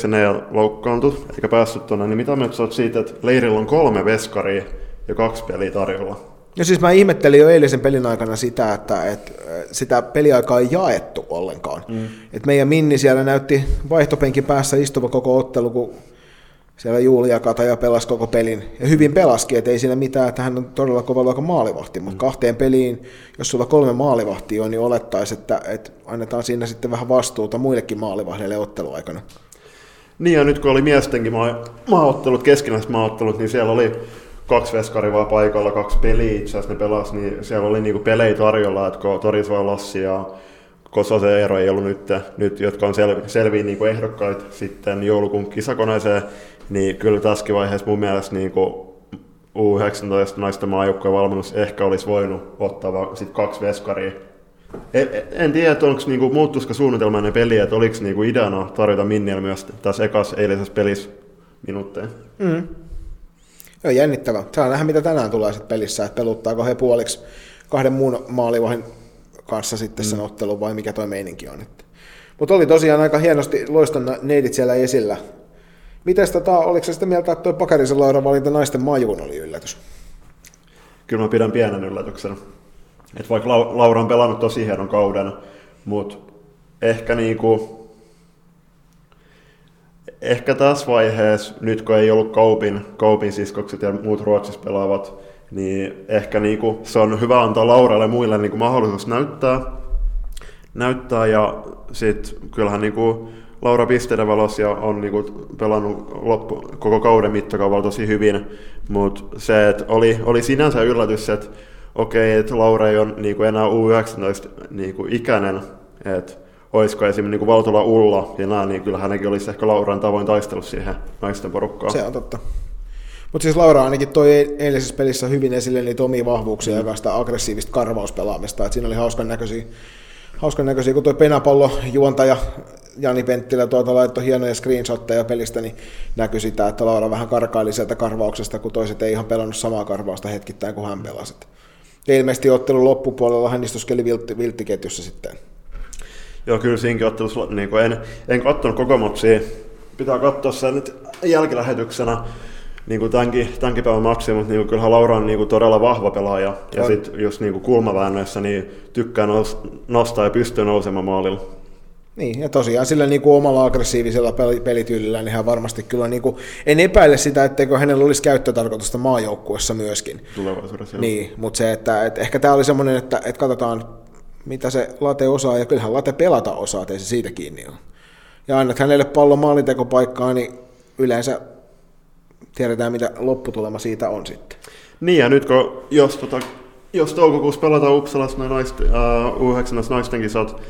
ne loukkaantui, eikä päässyt tuonne, niin mitä mieltä siitä, että leirillä on kolme veskaria ja kaksi peliä tarjolla? No siis mä ihmettelin jo eilisen pelin aikana sitä, että, että sitä peliaikaa ei jaettu ollenkaan. Mm. Et meidän Minni siellä näytti vaihtopenkin päässä istuva koko ottelu, kun siellä Julia Kataja pelasi koko pelin, ja hyvin pelaski, että ei siinä mitään, että hän on todella kova luokan maalivahti, mutta kahteen peliin, jos sulla kolme maalivahtia on, niin olettaisiin, että, että annetaan siinä sitten vähän vastuuta muillekin maalivahdeille otteluaikana. Niin ja nyt kun oli miestenkin maa- maaottelut, keskinäiset maaottelut, niin siellä oli kaksi veskaria vaan paikalla, kaksi peliä itse asiassa ne pelasi, niin siellä oli niinku pelejä tarjolla, että kun Torisva Lassi ja Kososen Eero ei ollut nyt, nyt jotka on selvi, selviä niinku ehdokkaita sitten joulukuun kisakoneeseen, niin kyllä tässäkin vaiheessa mun mielestä niinku U19 naisten maajoukkojen valmennus ehkä olisi voinut ottaa sit kaksi veskaria. En, en tiedä, että onko niinku, muuttuisiko suunnitelmainen peli, että oliko niinku ideana tarjota Minniel myös tässä ekas eilisessä pelissä minuutteja. Mm. Joo, jännittävä. Saa nähdä, mitä tänään tulee sitten pelissä, että peluttaako he puoliksi kahden muun maalivahin kanssa sitten sen ottelun vai mikä toi meininki on. Mutta oli tosiaan aika hienosti loiston neidit siellä esillä. Mites tota, oliko se sitä mieltä, että tuo Pakarisen Laura valinta naisten maajuun oli yllätys? Kyllä mä pidän pienen yllätyksen. Et vaikka Lau- Laura on pelannut tosi hienon kauden, mutta ehkä niinku, ehkä tässä vaiheessa, nyt kun ei ollut Kaupin, Kaupin siskokset ja muut Ruotsissa pelaavat, niin ehkä niinku, se on hyvä antaa Lauralle muille niinku mahdollisuus näyttää, näyttää ja sitten kyllähän niinku Laura pisteiden valossa ja on niinku pelannut loppu, koko kauden mittakaavalla tosi hyvin, mutta se, että oli, oli sinänsä yllätys, että okei, että Laura ei ole niinku enää U19 niinku ikäinen, että olisiko esimerkiksi niinku Valtola Ulla ja näin, niin kyllä hänenkin olisi ehkä Lauran tavoin taistellut siihen naisten porukkaan. Se on totta. Mutta siis Laura ainakin toi eilisessä pelissä hyvin esille niitä omia vahvuuksia mm. ja sitä aggressiivista karvauspelaamista. Et siinä oli hauskan näköisiä, hauskan näköisiä kun tuo penapallo juontaja Jani Penttilä tuolta laittoi hienoja screenshotteja pelistä, niin näkyi sitä, että Laura vähän karkaili sieltä karvauksesta, kun toiset ei ihan pelannut samaa karvausta hetkittäin kuin hän pelasi. Ja ilmeisesti ottelun loppupuolella hän istuskeli viltti, vilttiketjussa sitten. Joo, kyllä siinäkin ottelussa, niin kuin en, en katsonut koko matsia. Pitää katsoa sen nyt jälkilähetyksenä niin kuin tämänkin, tämänkin päivän matsia, mutta niin kuin, kyllähän Laura on niin kuin todella vahva pelaaja. Ja sitten just niin kuin kulmaväännöissä niin tykkää nostaa ja pystyy nousemaan maalilla. Niin, ja tosiaan sillä niin kuin omalla aggressiivisella pelityylillä, niin hän varmasti kyllä, niin kuin, en epäile sitä, etteikö hänellä olisi käyttötarkoitusta maajoukkuessa myöskin. Tulevaisuudessa. Niin, mutta se, että, että ehkä tämä oli semmoinen, että, että katsotaan, mitä se Late osaa, ja kyllähän Late pelata osaa, ettei se siitä kiinni ole. Ja annat hänelle pallon maalintekopaikkaa, niin yleensä tiedetään, mitä lopputulema siitä on sitten. Niin, ja nyt kun, jos, tota, jos toukokuussa pelataan Uppsalassa noin naist, uh, U19 naisten kisat,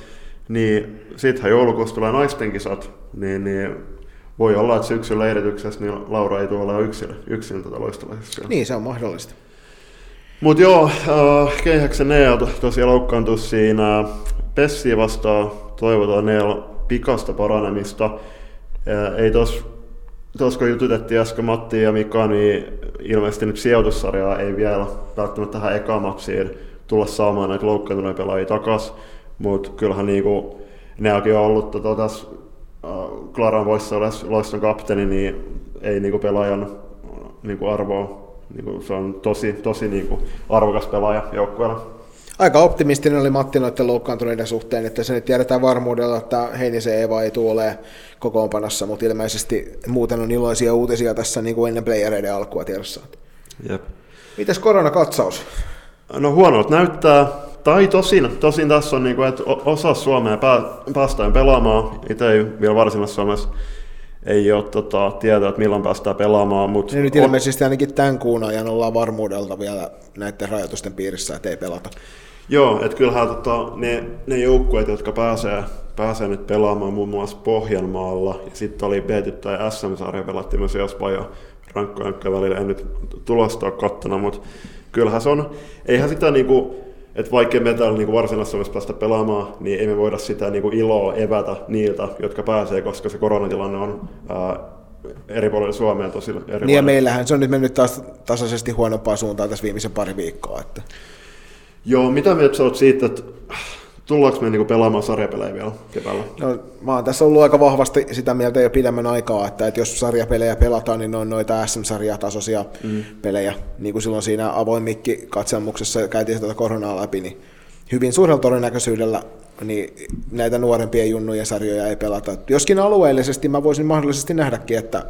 niin sittenhän joulukuussa tulee naisten kisat, niin, niin voi olla, että syksyllä erityksessä niin Laura ei tule olemaan yksin, yksin tätä loistolaisessa. Niin, se on mahdollista. Mutta joo, äh, Keihäksen Nea to, tosiaan loukkaantui siinä Pessiä vastaan. Toivotaan Neel pikasta paranemista. Äh, ei tos, tos kun jututettiin äsken Matti ja Mika, niin ilmeisesti nyt sijoitussarjaa ei vielä välttämättä tähän ekamatsiin tulla saamaan näitä loukkaantuneita pelaajia takaisin. Mutta kyllähän niinku, Neakin on ollut tota, tässä äh, Klaran voissa loiston kapteeni, niin ei niinku pelaajan niinku arvoa niin kuin, se on tosi, tosi niin kuin, arvokas pelaaja joukkueella. Aika optimistinen oli Matti noiden loukkaantuneiden suhteen, että se nyt tiedetään varmuudella, että Heinisen Eva ei tule ole kokoonpanossa, mutta ilmeisesti muuten on iloisia uutisia tässä niin kuin ennen playereiden alkua tiedossa. Jep. Mites koronakatsaus? No huonolta näyttää, tai tosin, tosin tässä on, niin kuin, että osa Suomea päästään pelaamaan, itse ei vielä varsinaisessa Suomessa ei ole tota, tietoa, että milloin päästään pelaamaan. Mutta niin nyt ilmeisesti ainakin tämän kuun ajan ollaan varmuudelta vielä näiden rajoitusten piirissä, että ei pelata. Joo, että kyllähän tota, ne, ne joukkueet, jotka pääsee, pääsee nyt pelaamaan muun muassa Pohjanmaalla, ja sitten oli b tai SM-sarja pelattiin myös Jaspa ja rankkojen välillä, en nyt tulosta ole kattona, mutta kyllähän se on, eihän sitä niinku, että vaikka me täällä niin varsinaisessa päästä pelaamaan, niin ei me voida sitä niin kuin iloa evätä niiltä, jotka pääsee, koska se koronatilanne on ää, eri puolilla Suomea tosi eri Niin ja meillähän se on nyt mennyt taas tasaisesti huonompaan suuntaan tässä viimeisen pari viikkoa. Että... Joo, mitä mieltä olet siitä, että Tullaanko me niinku pelaamaan sarjapelejä vielä keväällä? No, mä oon tässä ollut aika vahvasti sitä mieltä jo pidemmän aikaa, että, että jos sarjapelejä pelataan, niin ne on noita SM-sarjatasoisia mm. pelejä. Niin kuin silloin siinä avoin mikki katselmuksessa käytiin tätä koronaa läpi, niin hyvin suurella todennäköisyydellä niin näitä nuorempien junnujen sarjoja ei pelata. Joskin alueellisesti mä voisin mahdollisesti nähdäkin, että,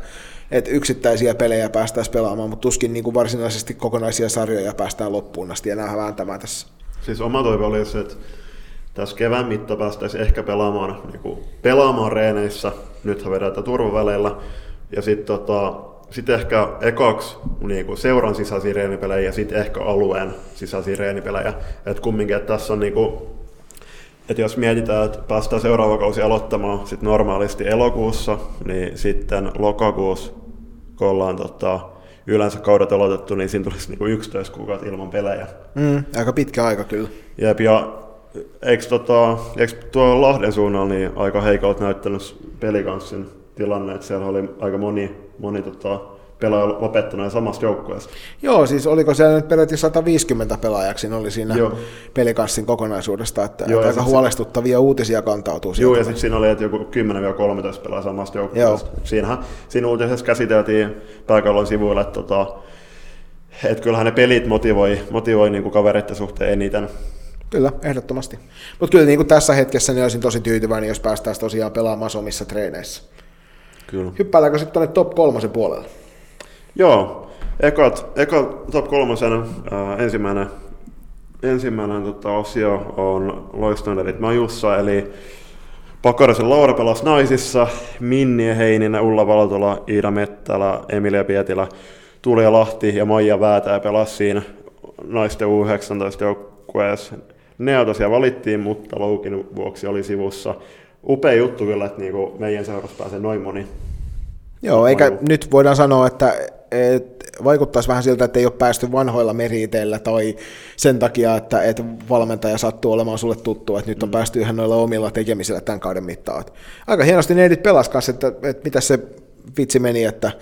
että yksittäisiä pelejä päästäisiin pelaamaan, mutta tuskin niin kuin varsinaisesti kokonaisia sarjoja päästään loppuun asti enää vääntämään tässä. Siis oma toive oli se, että tässä kevään mitta päästäisiin ehkä pelaamaan, niin kuin, pelaamaan reeneissä, nythän vedetään turvaväleillä, ja sitten tota, sit ehkä ekaksi niin kuin seuran sisäisiä reenipelejä ja sitten ehkä alueen sisäisiä reenipelejä. Että kumminkin, että tässä on niin kuin, että jos mietitään, että päästään seuraava kausi aloittamaan sit normaalisti elokuussa, niin sitten lokakuussa, kun ollaan tota, yleensä kaudet aloitettu, niin siinä tulisi niinku 11 kuukautta ilman pelejä. Mm, aika pitkä aika kyllä. Jep, ja eikö, tota, eikö tuo Lahden suunnalla niin aika heikolta näyttänyt pelikanssin tilanne, että siellä oli aika moni, moni tota, pelaaja lopettanut samasta joukkueesta. Joo, siis oliko siellä nyt peräti 150 pelaajaksi oli siinä Joo. pelikanssin kokonaisuudesta, että, Joo, että aika huolestuttavia uutisia kantautuu Joo, ja sitten siinä oli, että joku 10-13 pelaa samasta joukkueesta. Siinähän, siinä uutisessa käsiteltiin pääkallon sivuilla, että, tota, että kyllähän ne pelit motivoi, motivoi niin kuin kavereiden suhteen eniten. Kyllä, ehdottomasti. Mutta kyllä niin kuin tässä hetkessä niin olisin tosi tyytyväinen, jos päästäisiin tosiaan pelaamaan omissa treeneissä. Kyllä. Hyppäätäänkö sitten tuonne top kolmosen puolelle? Joo, ekat, eka top kolmosen ää, ensimmäinen, ensimmäinen tota, osio on Loistonerit Majussa, eli Pakarisen Laura pelasi naisissa, Minni Heininen, Ulla Valtola, Iida Mettälä, Emilia Pietilä, Tulia Lahti ja Maija Väätää pelasi siinä naisten U19 joukkueessa. Ne tosiaan valittiin, mutta Loukin vuoksi oli sivussa. Upea juttu kyllä, että niinku meidän seurassa pääsee noin moni. Joo, eikä Maju. nyt voidaan sanoa, että, että vaikuttaisi vähän siltä, että ei ole päästy vanhoilla meriteillä tai sen takia, että, että valmentaja sattuu olemaan sulle tuttu, että nyt on päästy ihan noilla omilla tekemisillä tämän kauden mittaan. Aika hienosti neidit pelas kanssa, että, että mitä se vitsi meni, että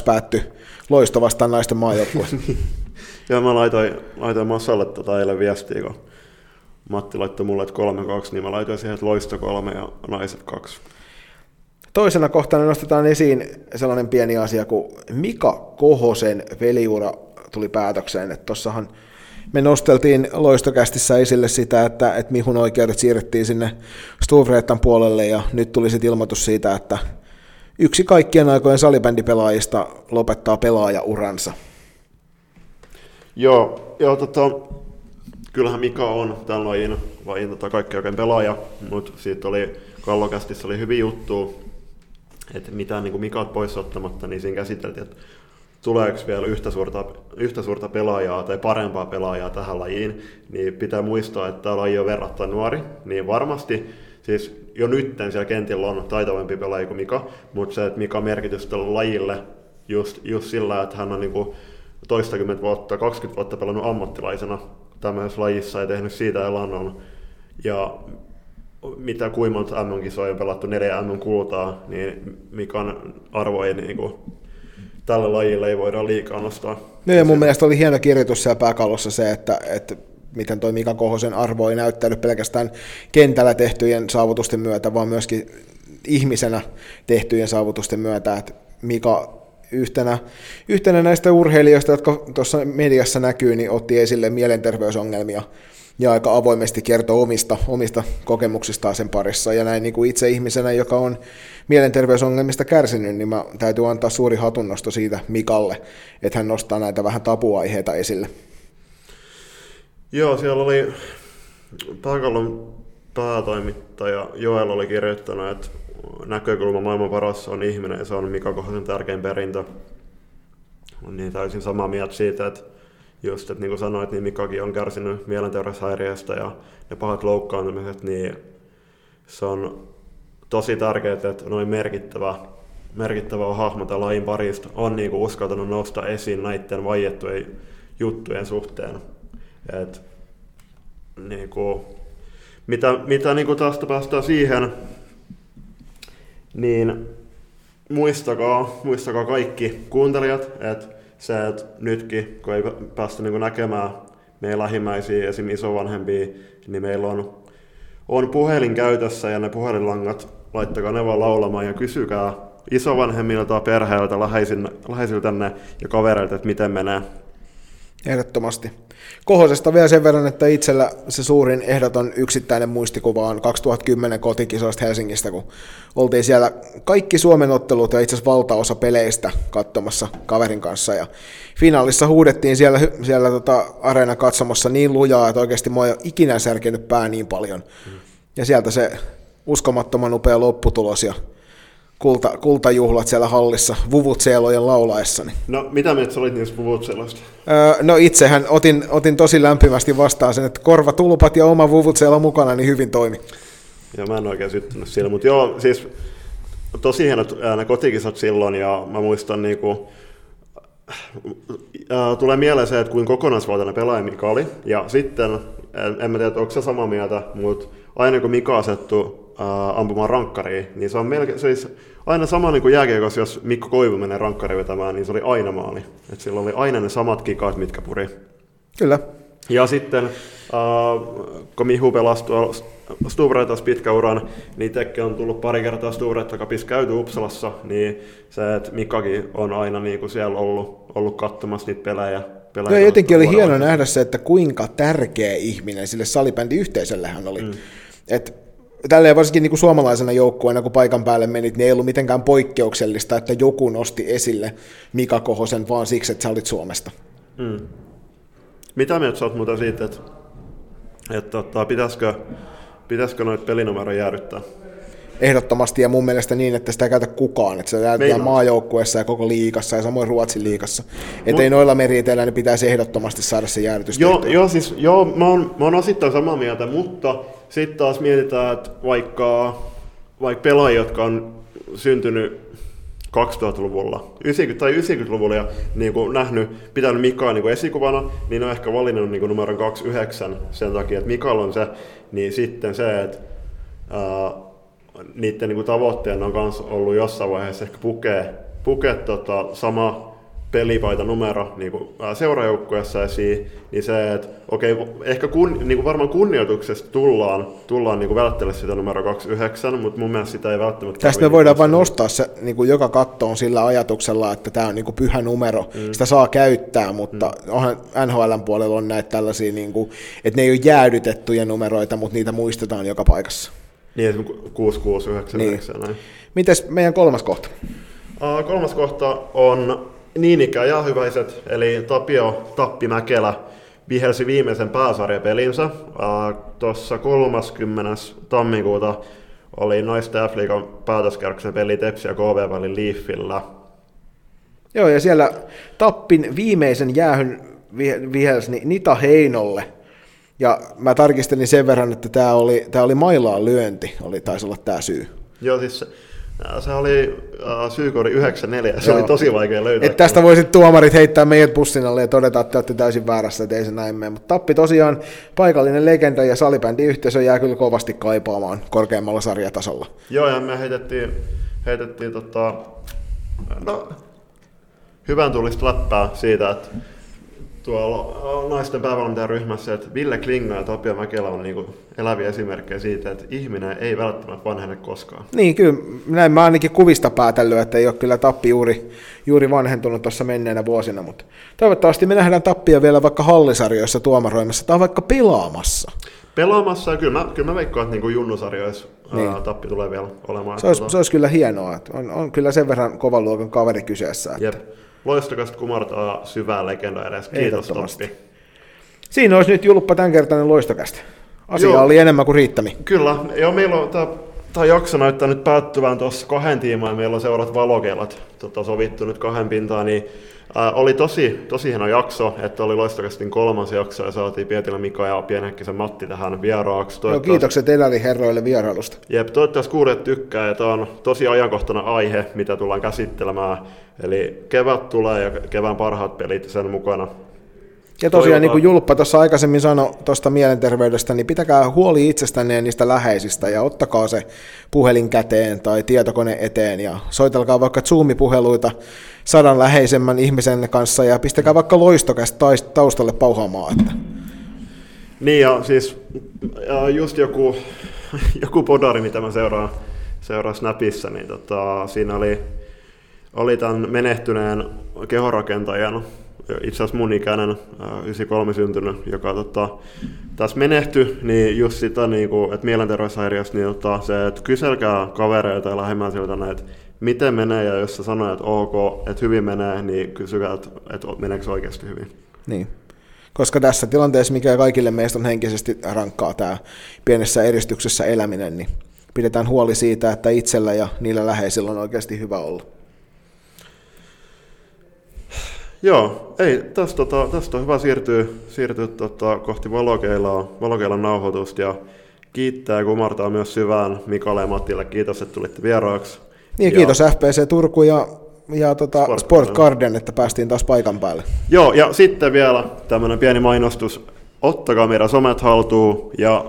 3-2 päättyi loisto vastaan naisten maajoukkueessa. Joo, mä laitoin, laitoin Massalle tota eilen viestiä, kun Matti laittoi mulle, että 3-2, niin mä laitoin siihen, että loisto 3 ja naiset 2. Toisena kohtana nostetaan esiin sellainen pieni asia, kun Mika Kohosen veliura tuli päätökseen. Että tossahan me nosteltiin loistokästissä esille sitä, että, että Mihun oikeudet siirrettiin sinne Stuvreetan puolelle ja nyt tuli sitten ilmoitus siitä, että yksi kaikkien aikojen salibändipelaajista lopettaa pelaajauransa. Joo, joo tota, kyllähän Mika on tämän lajin, lajin tota, kaikki oikein pelaaja, mutta siitä oli Kallokästissä oli hyvin juttu, että mitään niin Mikat pois ottamatta, niin siinä käsiteltiin, että tuleeko vielä yhtä suurta, yhtä suurta pelaajaa tai parempaa pelaajaa tähän lajiin, niin pitää muistaa, että tämä laji on verrattain nuori, niin varmasti siis jo nytten siellä kentillä on taitavampi pelaaja kuin Mika, mutta se, että Mika merkitys tälle lajille just, just sillä, että hän on niin toistakymmentä vuotta, 20 vuotta pelannut ammattilaisena tämmöisessä lajissa ja tehnyt siitä elannon. Ja mitä kuinka monta MM-kisoja on pelattu, neljä MM-kultaa, niin Mikan arvo ei niin kuin, tälle lajille ei voida liikaa nostaa. No ja mun mielestä oli hieno kirjoitus siellä pääkallossa se, että, että miten toi Mika Kohosen arvo ei näyttänyt pelkästään kentällä tehtyjen saavutusten myötä, vaan myöskin ihmisenä tehtyjen saavutusten myötä, että Mika yhtenä, yhtenä näistä urheilijoista, jotka tuossa mediassa näkyy, niin otti esille mielenterveysongelmia ja aika avoimesti kertoo omista, omista kokemuksistaan sen parissa. Ja näin niin kuin itse ihmisenä, joka on mielenterveysongelmista kärsinyt, niin mä täytyy antaa suuri hatunnosto siitä Mikalle, että hän nostaa näitä vähän tabuaiheita esille. Joo, siellä oli Pääkallon päätoimittaja Joel oli kirjoittanut, että näkökulma maailman paras on ihminen ja se on Mika Kohosen tärkein perintö. On niin täysin samaa mieltä siitä, että just, että niin kuin sanoit, niin Mikakin on kärsinyt mielenterveyshäiriöstä ja ne pahat loukkaantumiset, niin se on tosi tärkeää, että noin merkittävä, merkittävä hahmo tämän lajin parista on niin kuin uskaltanut nostaa esiin näiden vaiettujen juttujen suhteen. Et, niin kuin, mitä, mitä niin kuin tästä päästään siihen, niin muistakaa, muistakaa kaikki kuuntelijat, että se, että nytkin, kun ei päästä niin näkemään meidän lähimmäisiä, esim. isovanhempia, niin meillä on, on puhelin käytössä ja ne puhelinlangat, laittakaa ne vaan laulamaan ja kysykää isovanhemmilta, perheiltä, läheisiltänne ja kavereilta, että miten menee. Ehdottomasti. Kohosesta vielä sen verran, että itsellä se suurin ehdoton yksittäinen muistikuva on 2010 kotikisoista Helsingistä, kun oltiin siellä kaikki Suomen ottelut ja itse asiassa valtaosa peleistä katsomassa kaverin kanssa. Ja finaalissa huudettiin siellä, siellä tota areena katsomassa niin lujaa, että oikeasti mua ei ole ikinä särkenyt pää niin paljon. Ja sieltä se uskomattoman upea lopputulos ja kulta, kultajuhlat siellä hallissa vuvutseelojen laulaessani. No, mitä mieltä sä olit niistä vuvutseloista? Öö, no itsehän otin, otin tosi lämpimästi vastaan sen, että korvatulpat ja oma vuvutseelo mukana niin hyvin toimi. Ja mä en oikein syttynyt siellä, mutta joo, siis tosi hienot ne kotikisat silloin, ja mä muistan niinku, ää, tulee mieleen se, että kuin kokonaisvaltainen pelaaja Mika oli, ja sitten, en, en mä tiedä, onko se samaa mieltä, mutta aina kun Mika asettu ää, ampumaan rankkariin, niin se on melkein, siis aina sama niin kuin jääkiekossa, jos Mikko Koivu menee rankkariin vetämään, niin se oli aina maali. Et sillä oli aina ne samat kikaat, mitkä puri. Kyllä. Ja sitten, äh, kun Mihu pelasi Stuvretas pitkä uran, niin Tekke on tullut pari kertaa Stuvretta kapissa käyty Uppsalassa, niin se, että Mikakin on aina niin kuin siellä ollut, ollut katsomassa niitä pelejä. pelejä Joo, jotenkin oli hieno nähdä se, että kuinka tärkeä ihminen sille salibändiyhteisölle hän oli. Mm. Et tälleen varsinkin niin kuin suomalaisena joukkueena, kun paikan päälle menit, niin ei ollut mitenkään poikkeuksellista, että joku nosti esille Mika Kohosen vaan siksi, että sä olit Suomesta. Mm. Mitä mieltä sä oot muuten siitä, että, että tota, pitäisikö, pitäisikö noita pelinumeroja jäädyttää? Ehdottomasti ja mun mielestä niin, että sitä ei käytä kukaan, että se Meinaat? maajoukkueessa ja koko liigassa ja samoin Ruotsin liigassa. Että ei noilla meriteillä niin pitäisi ehdottomasti saada se jäädytys Joo, joo, siis, joo mä, oon, mä oon osittain samaa mieltä, mutta sitten taas mietitään, että vaikka, vaikka pelaajia, jotka on syntynyt 2000-luvulla 90, tai 90-luvulla ja niin kuin nähnyt, pitänyt Mikaa niin kuin esikuvana, niin on ehkä valinnut niin kuin numeron 29 sen takia, että Mikael on se, niin sitten se, että ää, niiden niin kuin tavoitteena on myös ollut jossain vaiheessa ehkä pukea, pukea tota, sama pelipaita numero niin kuin, seurajoukkueessa esiin, niin se, että okei, ehkä kun, niin kuin varmaan kunnioituksesta tullaan, tullaan niin kuin välttelemään sitä numero 29, mutta mun mielestä sitä ei välttämättä Tästä me voidaan vain nostaa. nostaa se niin kuin joka kattoon sillä ajatuksella, että tämä on niin kuin pyhä numero. Mm. Sitä saa käyttää, mutta mm. onhan NHLn puolella on näitä tällaisia, niin kuin, että ne ei ole jäädytettyjä numeroita, mutta niitä muistetaan joka paikassa. Niin, esimerkiksi 6699 Niin. näin. Mites meidän kolmas kohta? Uh, kolmas kohta on niin ikään ja hyväiset, eli Tapio Tappi Mäkelä vihelsi viimeisen pääsarjapelinsä. Uh, Tuossa 30. tammikuuta oli naisten F-liigan päätöskärksen peli Tepsi ja KV välin Leafillä. Joo, ja siellä Tappin viimeisen jäähyn vi- vihelsi Nita Heinolle. Ja mä tarkistelin sen verran, että tämä oli, tää oli mailaan lyönti, oli, taisi olla tämä syy. Joo, siis äh, se oli uh, syykoodi 94, se Joo. oli tosi vaikea löytää. Et tästä voisit tuomarit heittää meidät bussin alle ja todeta, että te olette täysin väärässä, että ei se näin mene. Mutta Tappi tosiaan paikallinen legenda ja salibändiyhteisö jää kyllä kovasti kaipaamaan korkeammalla sarjatasolla. Joo, ja me heitettiin, heitettiin tota, no, hyvän tulista läppää siitä, että tuolla naisten päävalmentajaryhmässä, että Ville Klinga ja Tapio Mäkelä on niinku eläviä esimerkkejä siitä, että ihminen ei välttämättä vanhene koskaan. Niin, kyllä näin mä ainakin kuvista päätellyt, että ei ole kyllä Tappi juuri, juuri vanhentunut tuossa menneenä vuosina, mutta toivottavasti me nähdään Tappia vielä vaikka hallisarjoissa tuomaroimassa tai vaikka pelaamassa. Pelaamassa, ja kyllä mä, kyllä mä veikkaan, että niinku junnusarjoissa Niin. niin. Tappi tulee vielä olemaan. Se olisi, Tota, se olisi kyllä hienoa, että on, on kyllä sen verran kovan luokan kaveri kyseessä. Että Jep. Loistokasta kumartaa syvää legendaa edes. Kiitos. Tappi. Siinä olisi nyt julppa tämänkertainen loistokästä. Asia Joo. oli enemmän kuin riittämi. Kyllä, joo, meillä on tämä, tämä jakso näyttää nyt päättyvän tuossa kahden tiimaan, ja meillä on seurat valokelat tota, sovittu nyt kahden pintaan, niin ää, oli tosi, tosi hieno jakso, että oli loistokastin kolmas jakso, ja saatiin Pietilä Mika ja Pienhäkkisen Matti tähän vieraaksi. Joo, Toivottavasti- kiitokset Eläri herroille vierailusta. Jep, toivottavasti kuulijat tykkää, ja tämä on tosi ajankohtainen aihe, mitä tullaan käsittelemään. Eli kevät tulee ja kevään parhaat pelit sen mukana. Ja tosiaan, niin kuin Julppa tuossa aikaisemmin sanoi tuosta mielenterveydestä, niin pitäkää huoli itsestänne ja niistä läheisistä ja ottakaa se puhelin käteen tai tietokone eteen ja soitelkaa vaikka Zoom-puheluita sadan läheisemmän ihmisen kanssa ja pistäkää vaikka loistokästä taustalle pauhaamaan. Että. Niin ja siis ja just joku, joku podari, mitä mä seuraan, seuraan Snapissa, niin tota, siinä oli, oli tämän menehtyneen kehorakentajan itse asiassa mun ikäinen, ää, 93 syntynyt, joka tota, tässä menehtyi, niin just sitä, niin kuin, että mielenterveyshäiriöstä, niin tota, se, että kyselkää kavereita ja lähimmäisiltä, että miten menee, ja jos sä sanoo, että ok, että hyvin menee, niin kysykää, että, että meneekö oikeasti hyvin. Niin. Koska tässä tilanteessa, mikä kaikille meistä on henkisesti rankkaa tämä pienessä eristyksessä eläminen, niin pidetään huoli siitä, että itsellä ja niillä läheisillä on oikeasti hyvä olla. Joo, ei, tästä, tota, tästä on hyvä siirtyä, siirtyä tota, kohti valokeilaa, valokeilan nauhoitusta ja kiittää ja kumartaa myös syvään Mikalle ja Matille. Kiitos, että tulitte vieraaksi. Niin, ja, kiitos FPC Turku ja, ja tota Sport Sport Garden, että päästiin taas paikan päälle. Joo, ja sitten vielä tämmöinen pieni mainostus. Ottakaa meidän somet haltuun ja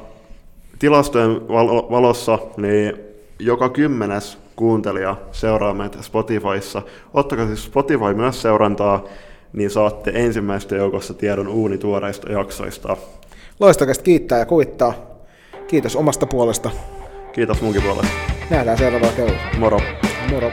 tilastojen val- valossa niin joka kymmenes kuuntelija seuraa meitä Spotifyssa. Ottakaa siis Spotify myös seurantaa, niin saatte ensimmäistä joukossa tiedon uunituoreista jaksoista. Loistakas kiittää ja kuvittaa. Kiitos omasta puolesta. Kiitos munkin puolesta. Nähdään seuraavalla kerralla. Moro! Moro.